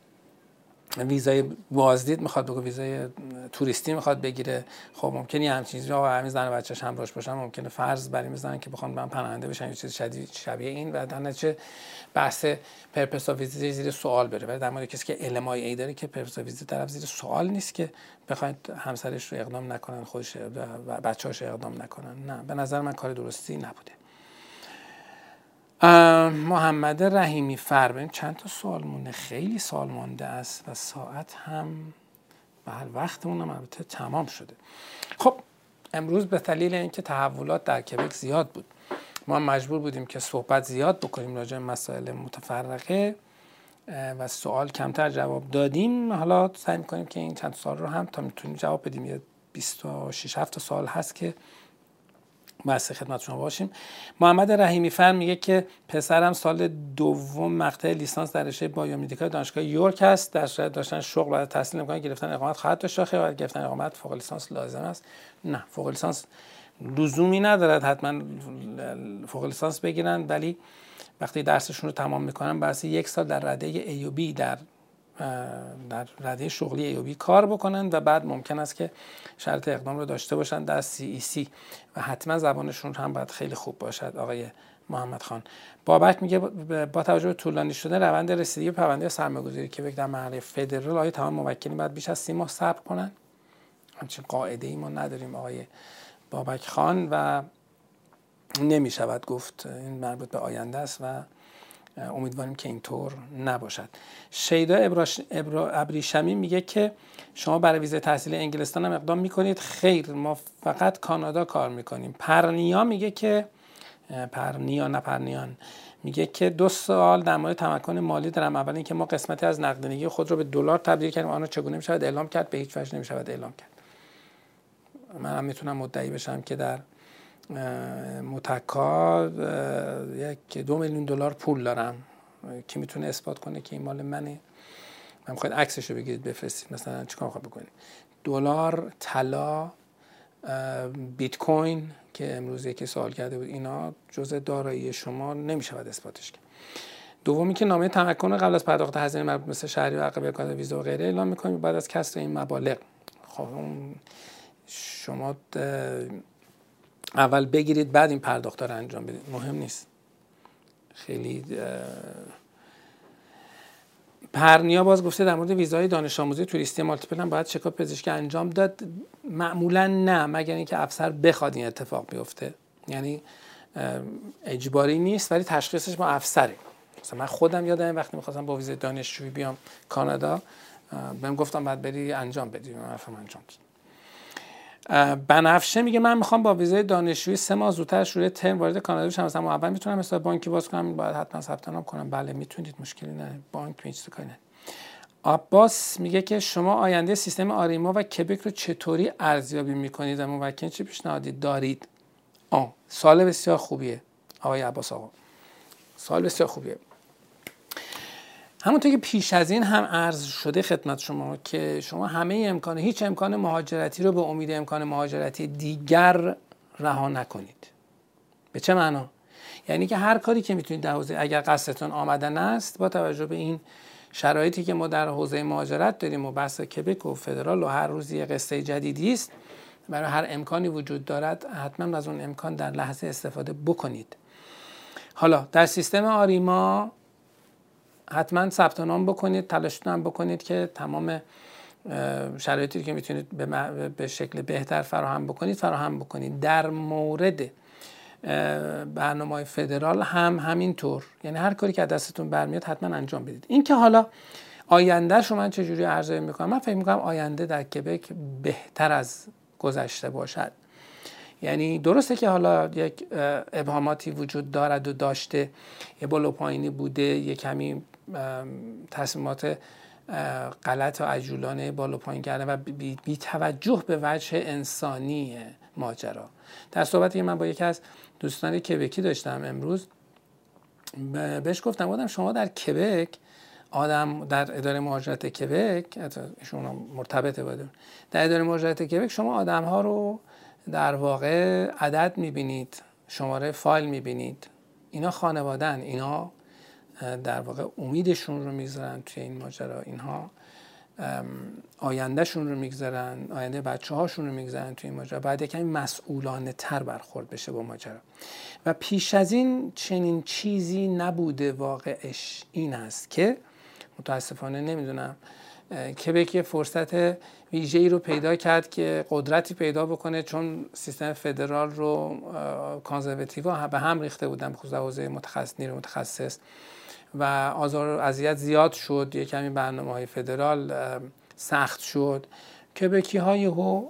ویزای بازدید می‌خواد بگو ویزای توریستی می‌خواد بگیره. خب ممکنه همچین چیزی و همین زن بچه‌ش همراهش باشن ممکنه فرض بر می‌زنن که بخوان من پناهنده بشن یه چیز شدید شبیه این. و در نتیجه بحث پرپس ویزیت زیر سوال بره. ولی در مورد کسی که ال ای داره که پرپس ویزیت طرف زیر سوال نیست که بخواید همسرش رو اقدام نکنن خودش و بچه‌هاش اقدام نکنن. نه به نظر من کار درستی نبوده. محمد رحیمی فربین چند تا سوال مونده؟ خیلی سوال مونده است و ساعت هم بله وقتمون هم البته تمام شده. خب امروز به دلیل اینکه تحولات در کبک زیاد بود ما مجبور بودیم که صحبت زیاد بکنیم راجع مسائل متفرقه و سوال کمتر جواب دادیم. حالا سعی می‌کنیم که این چند سوال رو هم تا می‌تونیم جواب بدیم. یه 26 7 سال هست که بحث خدمت شما باشیم. محمد رحیمی فرم میگه که پسرم سال دوم مقطع لیسانس در رشته بایومدیکال دانشگاه یورک است در صورت داشتن شغل و تحصیل امکان گرفتن اقامت خواهد داشت. و گرفتن اقامت فوق لیسانس لازم است. نه فوق لیسانس لزومی ندارد. حتما فوق لیسانس بگیرن ولی وقتی درسشون رو تمام می‌کنن بعد یک سال در رده ایوبی در در رده شغلی ایوبی کار بکنن و بعد ممکن است که شرط اقدام رو داشته باشن در سی ای سی و حتما زبانشون هم باید خیلی خوب باشد آقای محمد خان. بابک میگه با توجه به طولانی شده روند رسیدگی پرونده سرمایه‌گذاری که در مرحله فدرال آیا تمام موکلین باید بیش از سی ماه صبر کنن؟ همچین قاعده ای ما نداریم آقای بابک خان. و نمی شود گفت این مربوط به آینده است و امیدواریم که اینطور نباشد. شیدا ابریشمی میگه که شما برای ویزه تحصیل انگلستان هم اقدام می‌کنید. خیر ما فقط کانادا کار می‌کنیم. پرنیا میگه که پرنیا نه پرنیان. میگه که دو سال در مورد تمکن مالی دارم. اول اینکه ما قسمتی از نقدینگی خود رو به دلار تبدیل کردیم. آن چگونه می‌شود اعلام کرد؟ به هیچ وجه نمی‌شود اعلام کرد. من هم می‌تونم مدعی بشم که در متکا یک دو میلیون دلار پول دارم کی می‌تونه اثبات کنه که این مال منه؟ من خواهید عکسش رو بگیرید بفرستید. مثلا چیکار خواهد بکنید دلار طلا بیت کوین که امروز یکی سوال کرده بود اینا جزء دارایی شما نمی‌شود اثباتش کرد. دومی که نامه تمکن قبل از پرداخت هزینه مربوط مثل شهری و عقبه کارت ویزا و غیره اعلام می‌کنیم بعد از کسر این مبالغ. خب شما اول بگیرید بعد این پرداخت رو انجام بدید. مهم نیست. خیلی پرنیا باز گفته در مورد ویزای دانش آموزی توریستی مالتیپل هم باید چکاپ پزشکی انجام داد. معمولا نه مگر اینکه افسر بخواد این اتفاق بیفته. یعنی اجباری نیست ولی تشخیصش با افسره مثلا من خودم یادم وقتی می‌خواستم با ویزای دانشجویی بیام کانادا بهم گفتم بعد بری انجام بدی. من انجام داد بنفشه میگه من می‌خوام با ویزای دانشجویی سه ماه زودتر شروع ترم وارد کانادا بشم. مثلا اول می‌تونم حساب بانکی باز کنم باید حتما ثبت نام کنم. بله می‌تونید مشکلی نه. بانک کاری نه. عباس میگه که شما آینده سیستم آریما و کبک رو چطوری ارزیابی می‌کنید و موکل چه پیشنهادی دارید؟ آه سال بسیار خوبیه. آقای عباس آقا. سال بسیار خوبیه. همونطور که پیش از این هم عرض شده خدمت شما که شما همه امکان هیچ امکان مهاجرتی رو به امید امکان مهاجرتی دیگر رها نکنید. به چه معنا؟ یعنی که هر کاری که می‌تونید در حوزه اگر قصدتون آمدن است با توجه به این شرایطی که ما در حوزه مهاجرت داریم و بحث کبک و فدرال و هر روز یه قصه جدیدی است برای هر امکانی وجود دارد حتما از اون امکان در لحظه استفاده بکنید. حالا در سیستم آریما حتما ثبت نام بکنید تلاشتون هم بکنید که تمام شرایطی که می‌تونید به شکل بهتر فراهم بکنید فراهم بکنید. در مورد برنامه فدرال هم همینطور. یعنی هر کاری که دستتون برمیاد حتما انجام بدید. این که حالا آینده شما من چجوری ارزیابی می‌کنم من فکر می‌کنم آینده در کبک بهتر از گذشته باشد. یعنی درسته که حالا یک ابهاماتی وجود دارد و داشته یه بالا پایینی بوده یه کمی تصمیمات غلط و عجولانه بالا پایین کردن و بی, توجه به وجه انسانی ماجرا. در صحبتی که من با یکی از دوستان کبکی داشتم امروز بهش گفتم بودم شما در کبک آدم در اداره مهاجرت کبک ایشون مرتبطه باید در اداره مهاجرت کبک شما آدم ها رو در واقع عدد می‌بینید شماره فایل می‌بینید. اینا خانوادن اینا در واقع امیدشون رو می‌گذارن توی این ماجرا. اینها آیندهشون رو می‌گذارن آینده بچه هاشون رو می‌گذارن توی این ماجرا. باید یکمی مسئولانه تر برخورد بشه با ماجرا. و پیش از این چنین چیزی نبوده واقعش این است که متاسفانه نمی‌دونم کبک یه فرصت ویژه ای رو پیدا کرد که قدرتی پیدا بکنه چون سیستم فدرال رو کانزرواتیو به هم ریخته بودن به حوزه متخصص نیرو متخصص و آزار و اذیت زیاد شد یه کمی برنامه های فدرال سخت شد کبکی های هو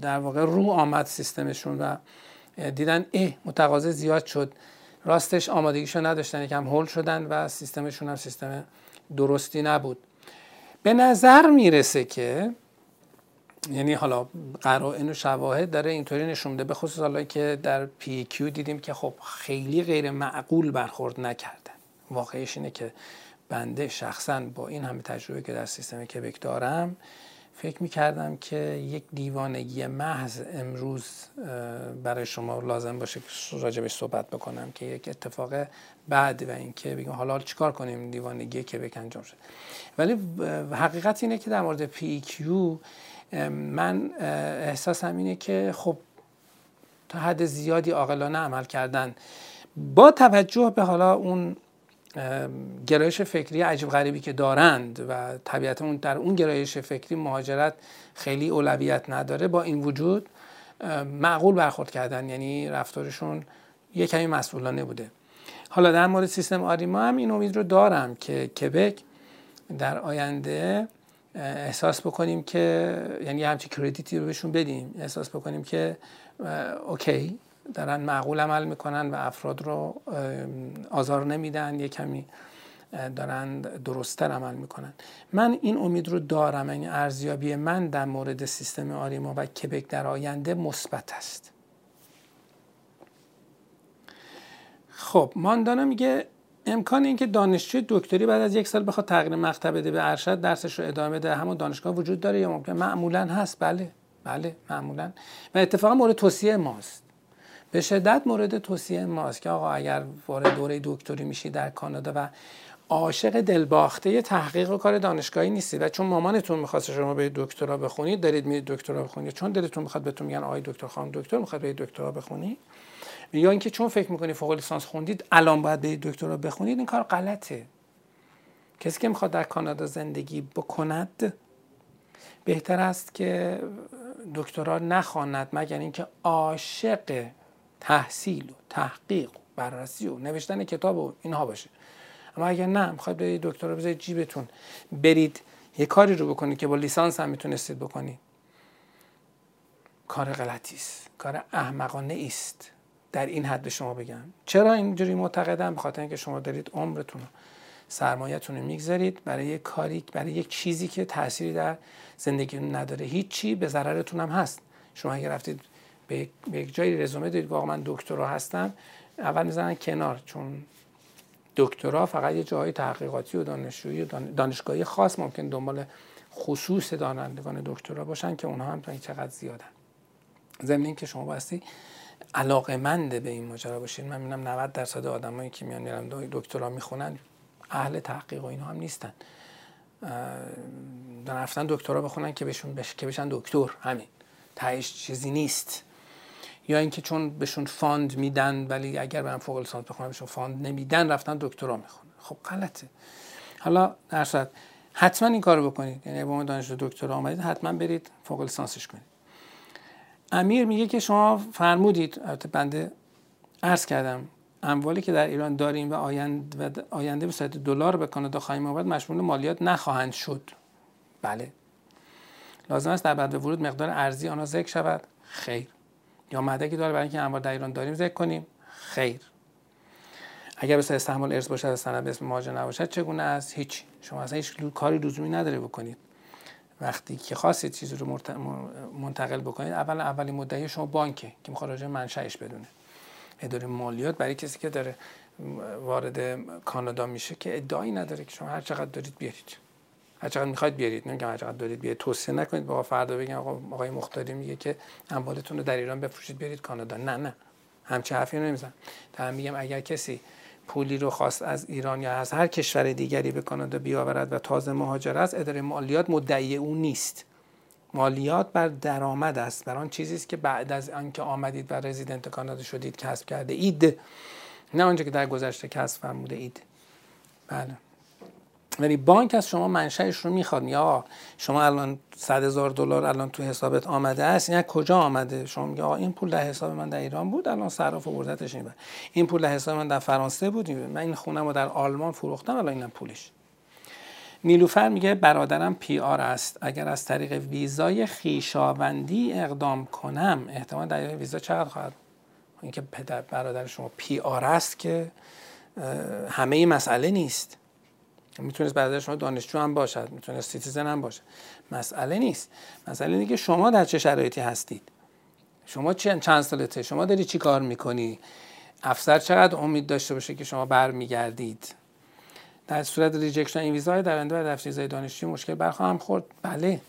در واقع رو آمد سیستمشون و دیدن اه متقاضی زیاد شد. راستش آمادگیشو نداشتن یکم هول شدن و سیستمشون هم سیستم درستی نبود. به نظر می‌رسه که یعنی حالا قرائن و شواهد داره اینطوری نشون میده به خصوص حالا که در پی کیو دیدیم که خب خیلی غیر معقول برخورد نکردن واقعیش اینه که بنده شخصا با این همه تجربه که در سیستم کبک دارم فکر می‌کردم که یک دیوانگی محض امروز برای شما لازم باشه که راجبش صحبت بکنم که یک اتفاق بعد و اینکه بگم حالا چیکار کنیم دیوانگی کبک انجام شد ولی حقیقت اینه که در مورد پی کیو من احساسم اینه که خب تا حد زیادی عاقلانه عمل کردن. با توجه به حالا اون گرایش فکری عجیب غریبی که دارند و طبیعتا در اون گرایش فکری مهاجرت خیلی اولویت نداره با این وجود معقول برخورد کردن یعنی رفتارشون یه کمی مسئولانه بوده. حالا در مورد سیستم آریما هم این امید رو دارم که کبک در آینده احساس بکنیم که یعنی همچی کردیتی رو بهشون بدیم احساس بکنیم که اوکی. دارن معقول عمل می‌کنن و افراد رو آزار نمیدن یه کمی دارن درستتر عمل می‌کنن. من این امید رو دارم این یعنی ارزیابی من در مورد سیستم آریما و کبک در آینده مثبت است. خب ماندانا میگه امکان اینکه دانشجوی دکتری بعد از یک سال بخواد تغییر مقطع بده به ارشد درسش رو ادامه بده همون دانشگاه وجود داره یا ممکن؟ معمولا هست. بله بله معمولا. و اتفاقا مورد توصیه ماست. به شدت مورد توصیه ماست که آقا اگر وارد دوره دکتری میشی در کانادا و عاشق دلباخته تحقیق و کار دانشگاهی نیستی و چون مامانتون می‌خواست شما به دکترا بخونید دارید میرید دکترا بخونید. چون دلتون می‌خواد بهتون میگن آقای دکتر خانم دکتر می‌خواد به دکترا بخونید یا اینکه چون فکر می‌کنید فوق لیسانس خوندید الان باید به دکترا بخونید این کار غلطه. کسی که می‌خواد در کانادا زندگی بکند بهتر است که دکترا نخواند مگر اینکه عاشق تحصیل و تحقیق و بررسی و نوشتن کتاب و اینها باشه. اما اگر نه می‌خواید به دکترا بذارید جیبتون. برید یه کاری رو بکنید که با لیسانس هم می‌تونستید بکنید. کار غلطی است. کار احمقانه است در این حد به شما بگم. چرا اینجوری معتقدم؟ بخاطر اینکه شما دارید عمرتون سرمایهتون رو می‌گذارید برای یک کاری برای یک چیزی که تأثیری در زندگی نداره. هیچی به ضررتون هم هست. شما اگر رفتید به یک جایی رزومه دارید واقعا من دکترا هستم اول می‌زنن کنار چون دکترا فقط یه جاهای تحقیقاتی و دانشجویی و دانشگاهی خاص ممکن دنبال خصوص دانندگان دکترا باشن که اونها هم چقدر زیادن. ضمن که شما باستی علاقه منده به این ماجرا باشین. من می‌بینم 90 درصد آدمایی که میان میرن دکترا می‌خونن اهل تحقیق و اینها هم نیستن. رفتن دکترا بخونن که بهشون بش... که بشن دکتر همین. تهش چیزی نیست. یا اینکه چون بهشون fund میدن ولی اگر برن فوق لیسانس بخونن بهشون fund نمیدن رفتن دکترا می‌خونن. خب غلطه. حالا در حتما این کارو بکنید. یعنی عنوان دانشجو دکترا آمدید حتما برید فوق لیسانسش کنید. امیر میگه که شما فرمودید البته بنده عرض کردم اموالی که در ایران داریم و آینده, و آینده به صورت دلار به کانادا خواهیم آورد مشمول مالیات نخواهند شد. بله. لازم است در بعد ورود مقدار ارزی آنها ذکر شود. خیر. یا مدرکی داره برای اینکه اموال در ایران داریم ذکر کنیم. خیر. اگر به استعمال ارث باشد سند به اسم مهاجر نباشد چگونه است؟ هیچ. شما اصلا هیچ کاری لزومی نداره بکنید. وقتی که خواستید چیزی رو منتقل بکنید اول اولی مدعی شما بانکه که می‌خواد راجع منشأش بدونه. اداره مالیات برای کسی که داره وارد کانادا میشه که ادعایی نداره که شما هر چقدر دارید بیارید. هر چقدر می‌خواید بیارید. نمیگم هر چقدر دارید بیارید. توصیه نکنید. با فردا بگن آقا آقای مختاری میگه که اموالتون رو در ایران بفروشید بیارید کانادا. نه نه. همچه حرفی نمیزن تا میگم اگر کسی پولی رو خواست از ایران یا از هر کشور دیگری به کانادا بیاورد و تازه مهاجر است اداره مالیات مدعی او نیست. مالیات بر درآمد است. بر آن چیزی است که بعد از آنکه آمدید و رزیدنت کانادا شدید کسب کرده اید. نه آنچه که در گذشته کسب فرموده اید. بله. ولی بانک از شما منشأش رو می‌خواد. یا شما الان 100 هزار دلار الان تو حسابت آمده است این کجا آمده؟ شما میگه این پول در حساب من در ایران بود الان صراف بردتش این این پول در حساب من در فرانسه بود. من این خونم رو در آلمان فروختم الان اینم پولش. نیلوفر میگه برادرم پی آر است. اگر از طریق ویزای خیشاوندی اقدام کنم احتمال در ویزا چقدر خواهد؟ اینکه پدر برادر شما PR است که همه مسئله نیست. می‌تونست برادر شما دانشجو هم باشد می‌تونست citizen هم باشه مسئله نیست. مسئله اینه که شما در چه شرایطی هستید. شما چند سالته؟ شما داری چی کار می‌کنی؟ افسر چقدر امید داشته باشه که شما برمیگردید؟ در صورت rejection این ویزای در آینده در ویزای دانشجویی مشکل برخواهم خورد. بله.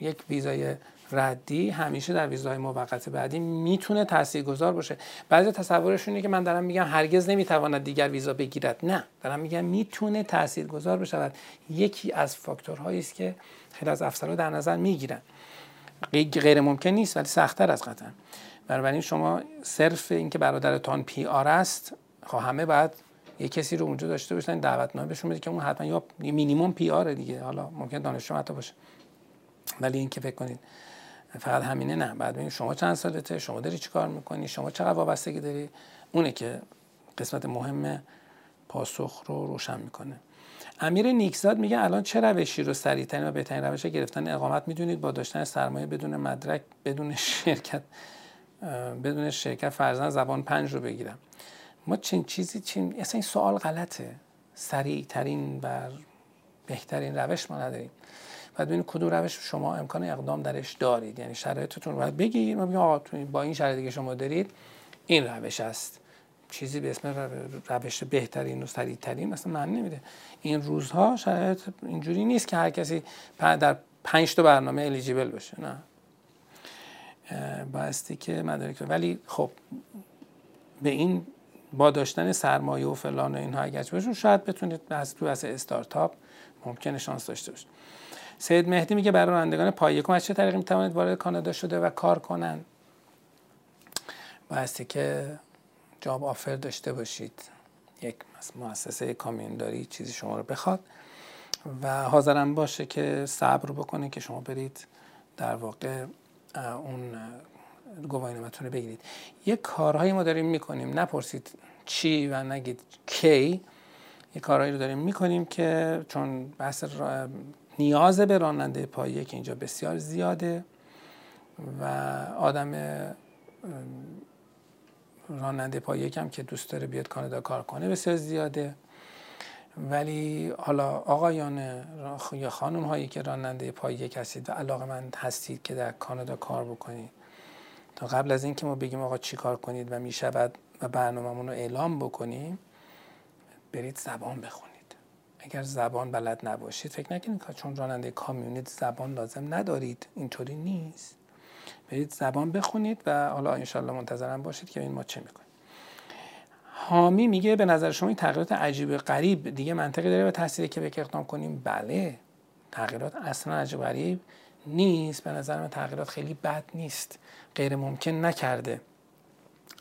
یک ویزای ردی همیشه در ویزای موقت بعدی می‌تونه تاثیرگذار باشه. بعضی تصورشونه که من دارم میگم هرگز نمی‌تواند دیگر ویزا بگیرد. نه دارم میگم می‌تونه تاثیرگذار بشود یکی از فاکتورهایی است که خیلی از افسرها در نظر می‌گیرن. غیر ممکن نیست ولی سختتره قطعا. بنابراین شما صرف اینکه برادرتان PR است خب همه بعد یه کسی رو اونجا داشته باشن دعوتنامه بهشون بده که اون حتما یا مینیمم PR دیگه. حالا ممکن دانشجو حتی باشه. ولی این که فکر کنید فقط همینه نه. بعد ببینید شما چند سالته شما داری چیکار می‌کنی شما چقدر وابستگی داری؟ اونه که قسمت مهم پاسخ رو روشن می‌کنه. امیر نیکزاد میگه الان چه روشی رو سریعترین و بهترین روش گرفتن اقامت می‌دونید؟ با داشتن سرمایه بدون مدرک بدون شرکت بدون شرکت فرزن زبان پنج رو بگیرم. ما چین چیزی چین اصلا این سوال غلطه. سریع ترین و بهترین روش ما نداریم. بعد ببینید کدوم روش شما امکان اقدام درش دارید. یعنی شرایطتون رو بگید ما بگیم با این شرایطی که شما دارید این روش است. چیزی به اسم روش بهترین و سریعترین مثلا من نمیده. این روزها شرایط اینجوری نیست که هر کسی در پنج تا برنامه الیجیبل باشه. نه. بایستی که مدارک ولی خب به این با داشتن سرمایه و فلان و اینها باشون شاید بتونید از تو از استارتاپ ممکنه شانس داشته باشید سید مهدی میگه برای رانندگان پای یکم از چه طریقی می‌توانید وارد کانادا شده و کار کنن؟ بایستی که جاب آفر داشته باشید. یک مؤسسه کامیونداری چیزی شما رو بخواد و حاضرم باشه که صبر بکنه که شما برید در واقع اون گواهینامتون رو بگیرید. یک کارهایی ما داریم می‌کنیم. نپرسید چی و نگید کی. یک کارهایی رو داریم می‌کنیم که چون بحث نیاز به راننده پایه که اینجا بسیار زیاده و آدم راننده پایه کم که دوست داره بیاد کانادا کار کنه بسیار زیاده. ولی حالا آقایان یا خانم هایی که راننده پای یک هستید و علاقه من هستید که در کانادا کار بکنید. تا قبل از اینکه ما بگیم آقا چی کار کنید و می‌شود و برنامهمون رو اعلام بکنیم برید زبان بخونید. اگر زبان بلد نباشید فکر نکنید که چون راننده کامیونیت زبان لازم ندارید اینطوری نیست. برید زبان بخونید و حالا انشالله منتظرم باشید که این ما چه می‌کنیم. حامی میگه به نظر شما این تغییرات عجیب غریب دیگه منطقی داره و تحصیلی که بک اقدام کنیم؟ بله. تغییرات اصلا عجیب غریب نیست. به نظر من تغییرات خیلی بد نیست. غیر ممکن نکرده.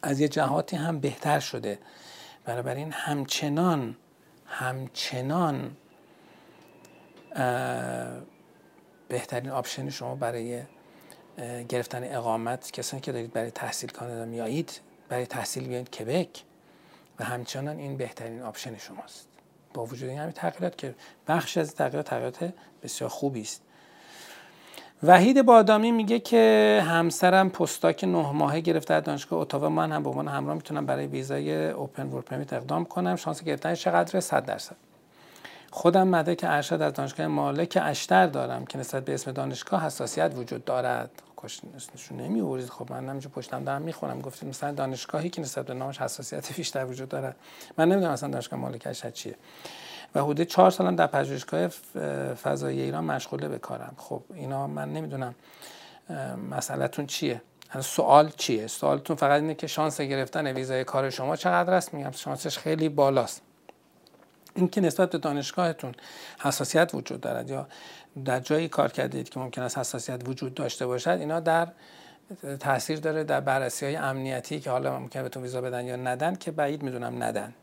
از یه جهاتی هم بهتر شده. بنابراین همچنان همچنان بهترین option شما برای گرفتن اقامت کسانی که دارید برای تحصیل کانادا میایید برای تحصیل بیایید کبک. و همچنان این بهترین option شماست. با وجود این همین تغییرات که بخش از تغییرات تغییرات بسیار خوبی است. وحید بادامی میگه که همسرم پستاک نه ماهه گرفته از دانشگاه اتاوا. من هم به عنوان همراه می‌تونم برای ویزای اوپن ورک پرمیت اقدام کنم. شانس گرفتن چقدر 100 درصد. خودم مدرک ارشد از دانشگاه مالک اشتر دارم که نسبت به اسم دانشگاه حساسیت وجود دارد. نشون نمی آورید خب من همینجا پشتم دارم می‌خونم گفتید مثلا دانشگاهی که نسبت به نامش حساسیت بیشتر وجود دارد. من نمی‌دونم مثلا دانشگاه مالک اشتر چیه. و حدود چهار سالم در پژوهشگاه فضایی ایران مشغوله به کارم. خب اینا من نمی‌دونم مسئلهتون چیه؟ سوال چیه؟ سوالتون فقط اینه که شانس گرفتن ویزای کار شما چقدر است؟ میگم شانسش خیلی بالاست. اینکه نسبت به دانشگاهتون حساسیت وجود دارد یا در جایی کار کردید که ممکن است حساسیت وجود داشته باشد اینا در تاثیر داره در بررسی های امنیتی که حالا ممکن بهتون ویزا بدن یا ندن که بعید می‌دونم ندن.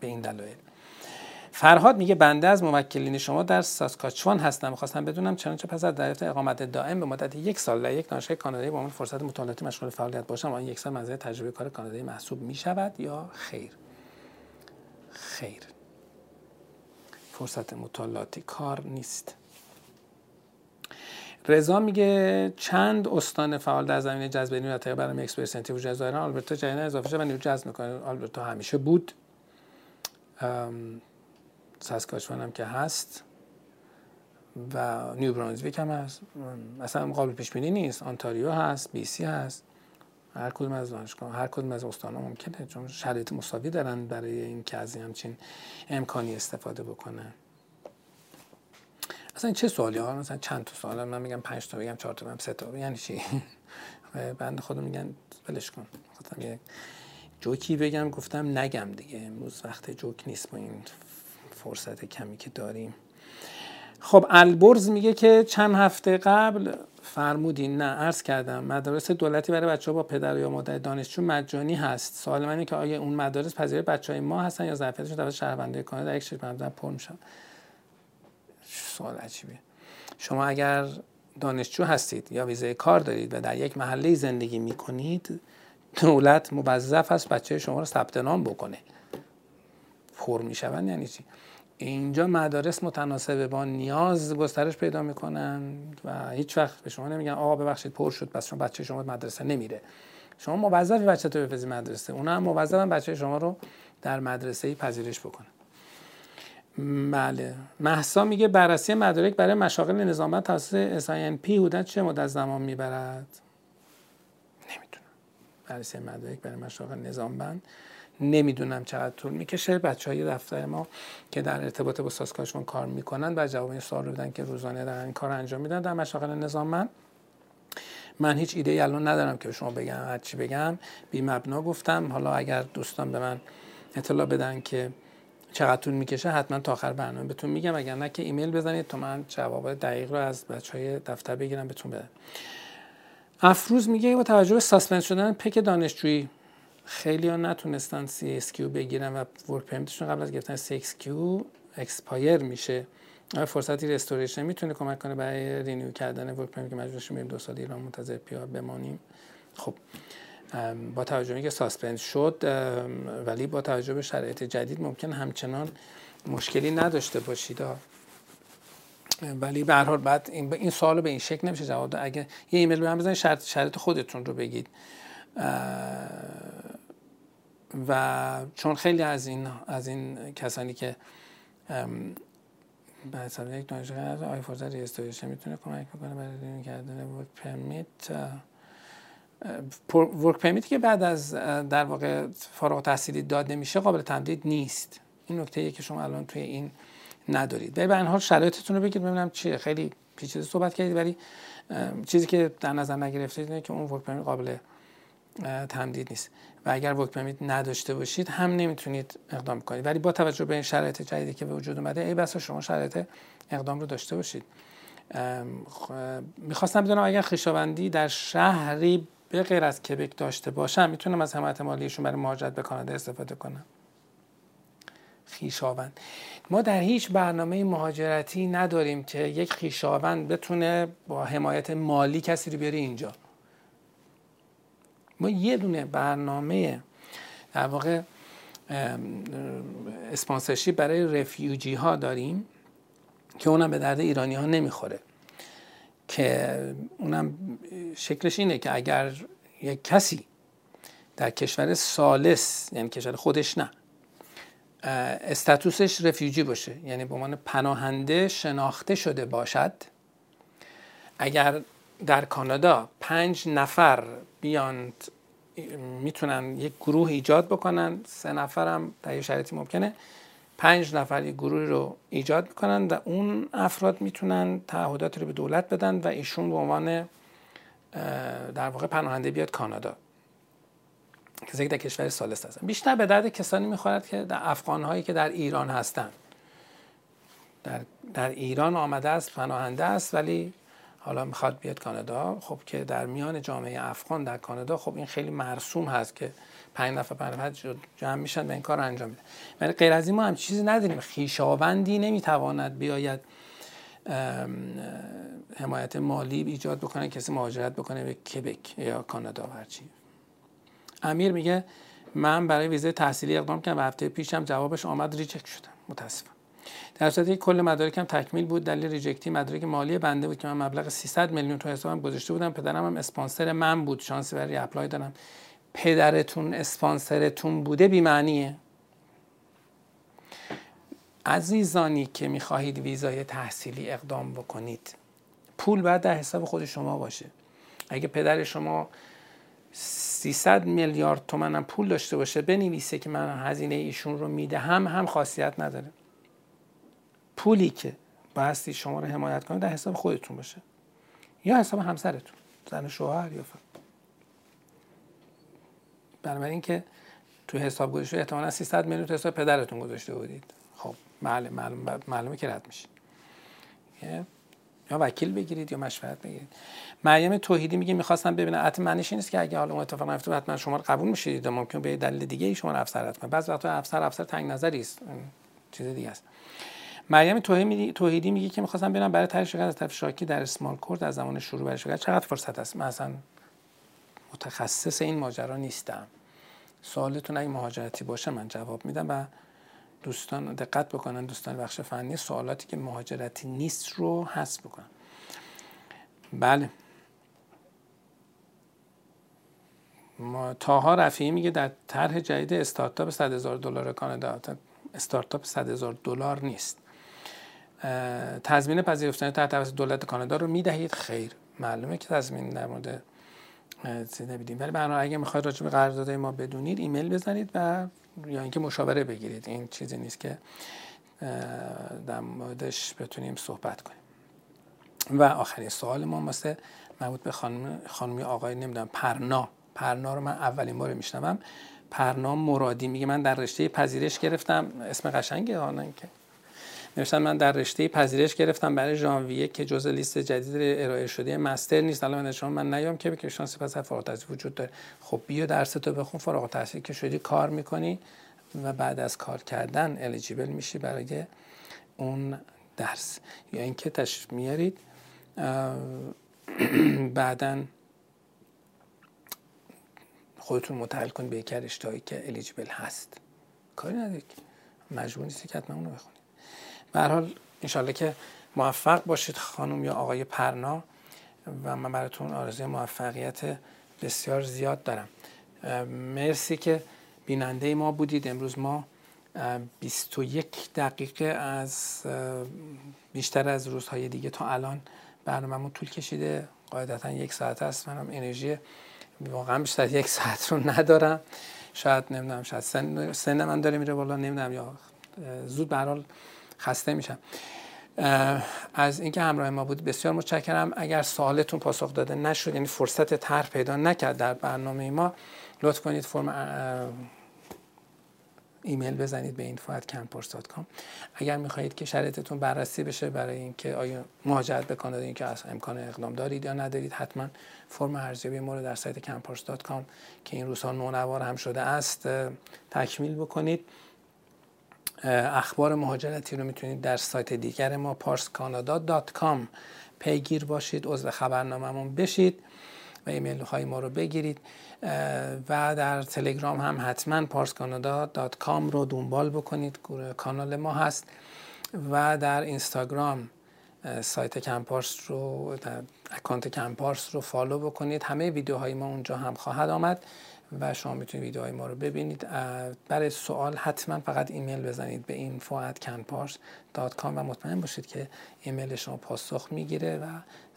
به این دلایل. فرهاد میگه بنده از موکلین شما در ساسکاچوان هستم. می‌خواستم بدونم چنانچه پس از دریافت اقامت دائم به مدت یک سال در یک دانشگاه کانادایی با عنوان فرصت مطالعاتی مشغول فعالیت باشم آن یک سال منزل تجربه کار کانادایی محسوب می‌شود یا خیر؟ خیر. فرصت مطالعاتی کار نیست. رضا میگه چند استان فعال در زمینه جذب نیروی عتیقه برای اکسپرسنتی وجود ظاهرا آلبرتا جریان اضافه شده و نیرو جذب می‌کنه. آلبرتا همیشه بود. ساسکاچوان هم که هست و نیو برانزویک هم هست. اصلا قابل پیش بینی نیست. آنتاریو هست بی سی هست. هر کدوم از دانشگاه هر کدوم از استان ممکنه چون شرایط مساوی دارن برای اینکه از همچین امکانی استفاده بکنن. اصلا چه سوالی ها مثلا چند تا سوال من میگم پنج تا بگم چهار تا بگم سه تا. یعنی چی؟ بنده خودم میگن ولش کن. خودم یه جوکی بگم گفتم نگم دیگه. امروز وقت جوک نیست با این فرصت کمی که داریم. خب البرز میگه که چند هفته قبل فرمودین نه عرض کردم مدارس دولتی برای بچه ها با پدر یا مادر دانشجو مجانی هست. سوال من که آیا اون مدارس پذیر بچه های ما هستن یا ظرفیتشون توسط شهرونده کنه در یک شرکت پر میشن. سوال عجیبه شما اگر دانشجو هستید یا ویزه کار دارید و در یک محله زندگی می‌کنید دولت موظف است بچه شما رو ثبت نام بکنه. پر میشون یعنی چی؟ اینجا مدارس متناسب با نیاز گسترش پیدا می‌کنن و هیچ وقت به شما نمیگن آقا ببخشید پر شد پس شما بچه شما مدرسه نمیره. شما موظفی بچه تو مدرسه اونا هم موظفن بچه شما رو در مدرسه پذیرش بکنه بله. محسا میگه بررسی مدارک برای مشاغل نظامت توسط پی حدود چه مدت زمان می‌برد؟ نمی‌دونم. بررسی مدارک برای مشاغل نظام بند نمی‌دونم چقدر طول می‌کشه. بچه های دفتر ما که در ارتباط با سازکارشون کار می‌کنن و جواب این سوال رو بدن که روزانه در این کار انجام میدن. در مشاغل نظام من من هیچ ایده الان ندارم که به شما بگم هر چی بگم. بی مبنا گفتم. حالا اگر دوستان به من اطلاع بدن که چقدر طول می‌کشه حتما تا آخر برنامه بهتون میگم. اگر نه که ایمیل بزنید تا من جواب دقیق رو از بچه های دفتر بگیرم بهتون بدم. افروز میگه با توجه به suspend شدن PEQ دانشجویی خیلی ها نتونستن CSQ بگیرن و work permit شون قبل از گرفتن CSQ expire میشه. آیا فرصت restoration می‌تونه کمک کنه برای renew کردن work permit که مجبور شیم دو سال ایران منتظر PR بمانیم. خب با توجه که suspend شد ولی با توجه به شرایط جدید ممکن همچنان مشکلی نداشته باشید. ولی به هر حال بعد این این سوالو به این شکل نمیشه جواب داد. اگه یه ایمیل به من بزنید شرط شرط خودتون رو بگید. و چون خیلی از این از این کسانی که به یک دانشگاه آی فرصت ریستوریشن می‌تونه کمک بکنه برای رینیو کردن ورک پرمیت. ورک پرمیتی که بعد از در واقع فارغ تحصیلی داده میشه قابل تمدید نیست. این نکته که شما الان توی این ندارید. به حال شرایطتون رو بگید ببینم چیه. خیلی پیچیده صحبت کردید ولی چیزی که در نظر نگرفتید اینه که اون ورک پرمیت قابل تمدید نیست. و اگر پرمیت نداشته باشید هم نمی‌تونید اقدام کنید. ولی با توجه به این شرایط جدیدی که به وجود اومده ای بسا شما شرایط اقدام رو داشته باشید. می‌خواستم بدونم اگر خویشاوندی در شهری به غیر از کبک داشته باشم می‌تونم از حمایت مالیشون برای مهاجرت به کانادا استفاده کنم؟ خیشاوند ما در هیچ برنامه مهاجرتی نداریم که یک خیشاوند بتونه با حمایت مالی کسی رو بیاره اینجا. ما یه دونه برنامه در واقع اسپانسرشیپ برای رفیوجی ها داریم که اونم به درد ایرانی ها نمی‌خوره. که اونم شکلش اینه که اگر یک کسی در کشور سالس یعنی کشور خودش نه استاتوسش رفیوجی باشه یعنی به عنوان پناهنده شناخته شده باشد اگر در کانادا پنج نفر بیان می‌تونن یک گروه ایجاد بکنن. سه نفر هم در یه شرایطی ممکنه. پنج نفر یک گروه رو ایجاد می‌کنن و اون افراد می‌تونن تعهدات رو به دولت بدن و ایشون به عنوان در واقع پناهنده بیاد کانادا. که در کشور سالس هستن. بیشتر به درد کسانی می‌خورد که در افغان هایی که در ایران هستن. در, در ایران آمده است پناهنده است ولی حالا می‌خواد بیاد کانادا. خب که در میان جامعه افغان در کانادا خب این خیلی مرسوم هست که پنج نفر پنج نفر جمع میشن و این کار انجام میده ولی غیر از این ما هم چیزی نداریم. خیشاوندی نمی‌تواند بیاید حمایت مالی ایجاد بکنه کسی مهاجرت بکنه به کبک یا کانادا هرچی امیر میگه من برای ویزای تحصیلی اقدام کردم. و هفته پیشم جوابش آمد reject شدم. متاسفم. در صورتی که کل مدارکم تکمیل بود دلیل reject ی مدارک مالی بنده بود که من مبلغ 300 میلیون تو حسابم گذاشته بودم. پدرم هم اسپانسر من بود شانسی برای apply دارم. پدرتون اسپانسرتون بوده بی معنیه. عزیزانی که می‌خواهید ویزای تحصیلی اقدام بکنید پول باید در حساب خود شما باشه. اگه پدر شما 300 میلیارد تومن پول داشته باشه بنویسه که من هزینه ایشون رو می‌دهم هم خاصیت نداره. پولی که بایستی شما رو حمایت کنه در حساب خودتون باشه. یا حساب همسرتون زن شوهر یا فرد بنابراین که تو حساب گذاشته احتمالا 300 میلیون تو حساب پدرتون گذاشته بودید. خب معلومه معلوم معلومه که رد میشه یا وکیل بگیرید یا مشورت بگیرید. مریم توحیدی میگه می‌خواستم ببینم. حتی معنیش نیست که اگه حالا اتفاق نیفته حتما شما رو قبول میشید ممکن به دلیل دیگه شما رو افسر کنه بعضی وقتا افسر افسر تنگ نظری است چیز دیگه است. مریم توحیدی میگه که می‌خواستم ببینم برای طرح شرکت از طرف شاکی در اسمال کورد از زمان شروع برای شرکت چقدر فرصت است؟ من اصلا متخصص این ماجرا نیستم. سوالتون اگه مهاجرتی باشه من جواب میدم و دوستان دقت بکنن دوستان بخش فنی سوالاتی که مهاجرتی نیست رو حذف بکنن. بله. ما تاها رفیعی میگه در طرح جدید استارتاپ 100 هزار دلار کانادا استارتاپ 100 هزار دلار نیست. تضمین پذیرفتن تحت توسط دولت کانادا رو می‌دهید؟ خیر. معلومه که تضمین در مورد نمیدیم. ولی برنامه اگه می‌خواید راجع به قرارداد ما بدونید ایمیل بزنید و یا اینکه مشاوره بگیرید. این چیزی نیست که در موردش بتونیم صحبت کنیم. و آخرین سوال ما مثل مربوط به خانم خانمی آقای نمی‌دونم پرنا. پرنا رو من اولین بار میشنوم. پرنا مرادی. میگه من در رشته پذیرش گرفتم. اسم قشنگه ها که. نوشتن من در رشته پذیرش گرفتم برای ژانویه که جزء لیست جدید ارائه شده مستر نیست. الان من شما من نیام که به شانس پس فارغ التحصیل وجود داره. خب بیا درس تو بخون. فارغ التحصیل که شدی کار می‌کنی و بعد از کار کردن الیجیبل میشی برای اون درس. یا اینکه تشریف میارید بعدا خودتون متحل کنید به یک که الیجیبل هست. کاری ندارید مجبور نیستی که حتما اونو بخونید. به انشالله که موفق باشید خانم یا آقای پرنا و من براتون آرزوی موفقیت بسیار زیاد دارم. مرسی که بیننده ما بودید. امروز ما 21 دقیقه از بیشتر از روزهای دیگه تا الان برنامه‌مون طول کشیده. قاعدتا یک ساعت است. منم انرژی واقعا بیشتر یک ساعت رو ندارم. شاید نمی‌دونم شاید سن, سن من داره میره بالا نمی‌دونم یا زود به خسته میشم. از اینکه همراه ما بود بسیار متشکرم. اگر سوالتون پاسخ داده نشد یعنی فرصت طرح پیدا نکرد در برنامه ما لطف کنید فرم ایمیل بزنید به info@campus.com اگر می‌خواهید که شرایطتون بررسی بشه برای اینکه آیا مهاجرت به کانادا اینکه اصلا امکان اقدام دارید یا ندارید حتما فرم ارزیابی ما رو در سایت campus.com که این روزها نونوار هم شده است تکمیل بکنید. اخبار مهاجرتی رو می‌تونید در سایت دیگر ما parscanada.com پیگیر باشید عضو خبرنامهمون بشید و ایمیل های ما رو بگیرید. و در تلگرام هم حتما parscanada.com رو دنبال بکنید کانال ما هست. و در اینستاگرام سایت Canpars رو account Canpars رو فالو بکنید. همه ویدیوهای ما اونجا هم خواهد آمد. و شما می‌تونید ویدیوهای ما رو ببینید. برای سوال حتما فقط ایمیل بزنید به info@canpars.com و مطمئن باشید که ایمیل شما پاسخ می‌گیره و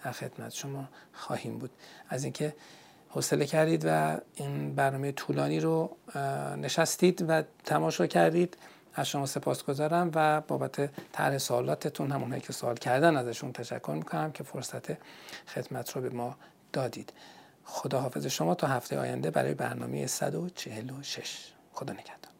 در خدمت شما خواهیم بود. از اینکه حوصله کردید و این برنامه طولانی رو نشستید و تماشا کردید از شما سپاس گذارم و بابت طرح سوالاتتون همونهایی که سوال کردن ازشون تشکر می‌کنم که فرصت خدمت رو به ما دادید. خداحافظ شما تا هفته آینده برای برنامه 146 خدا نگهدار.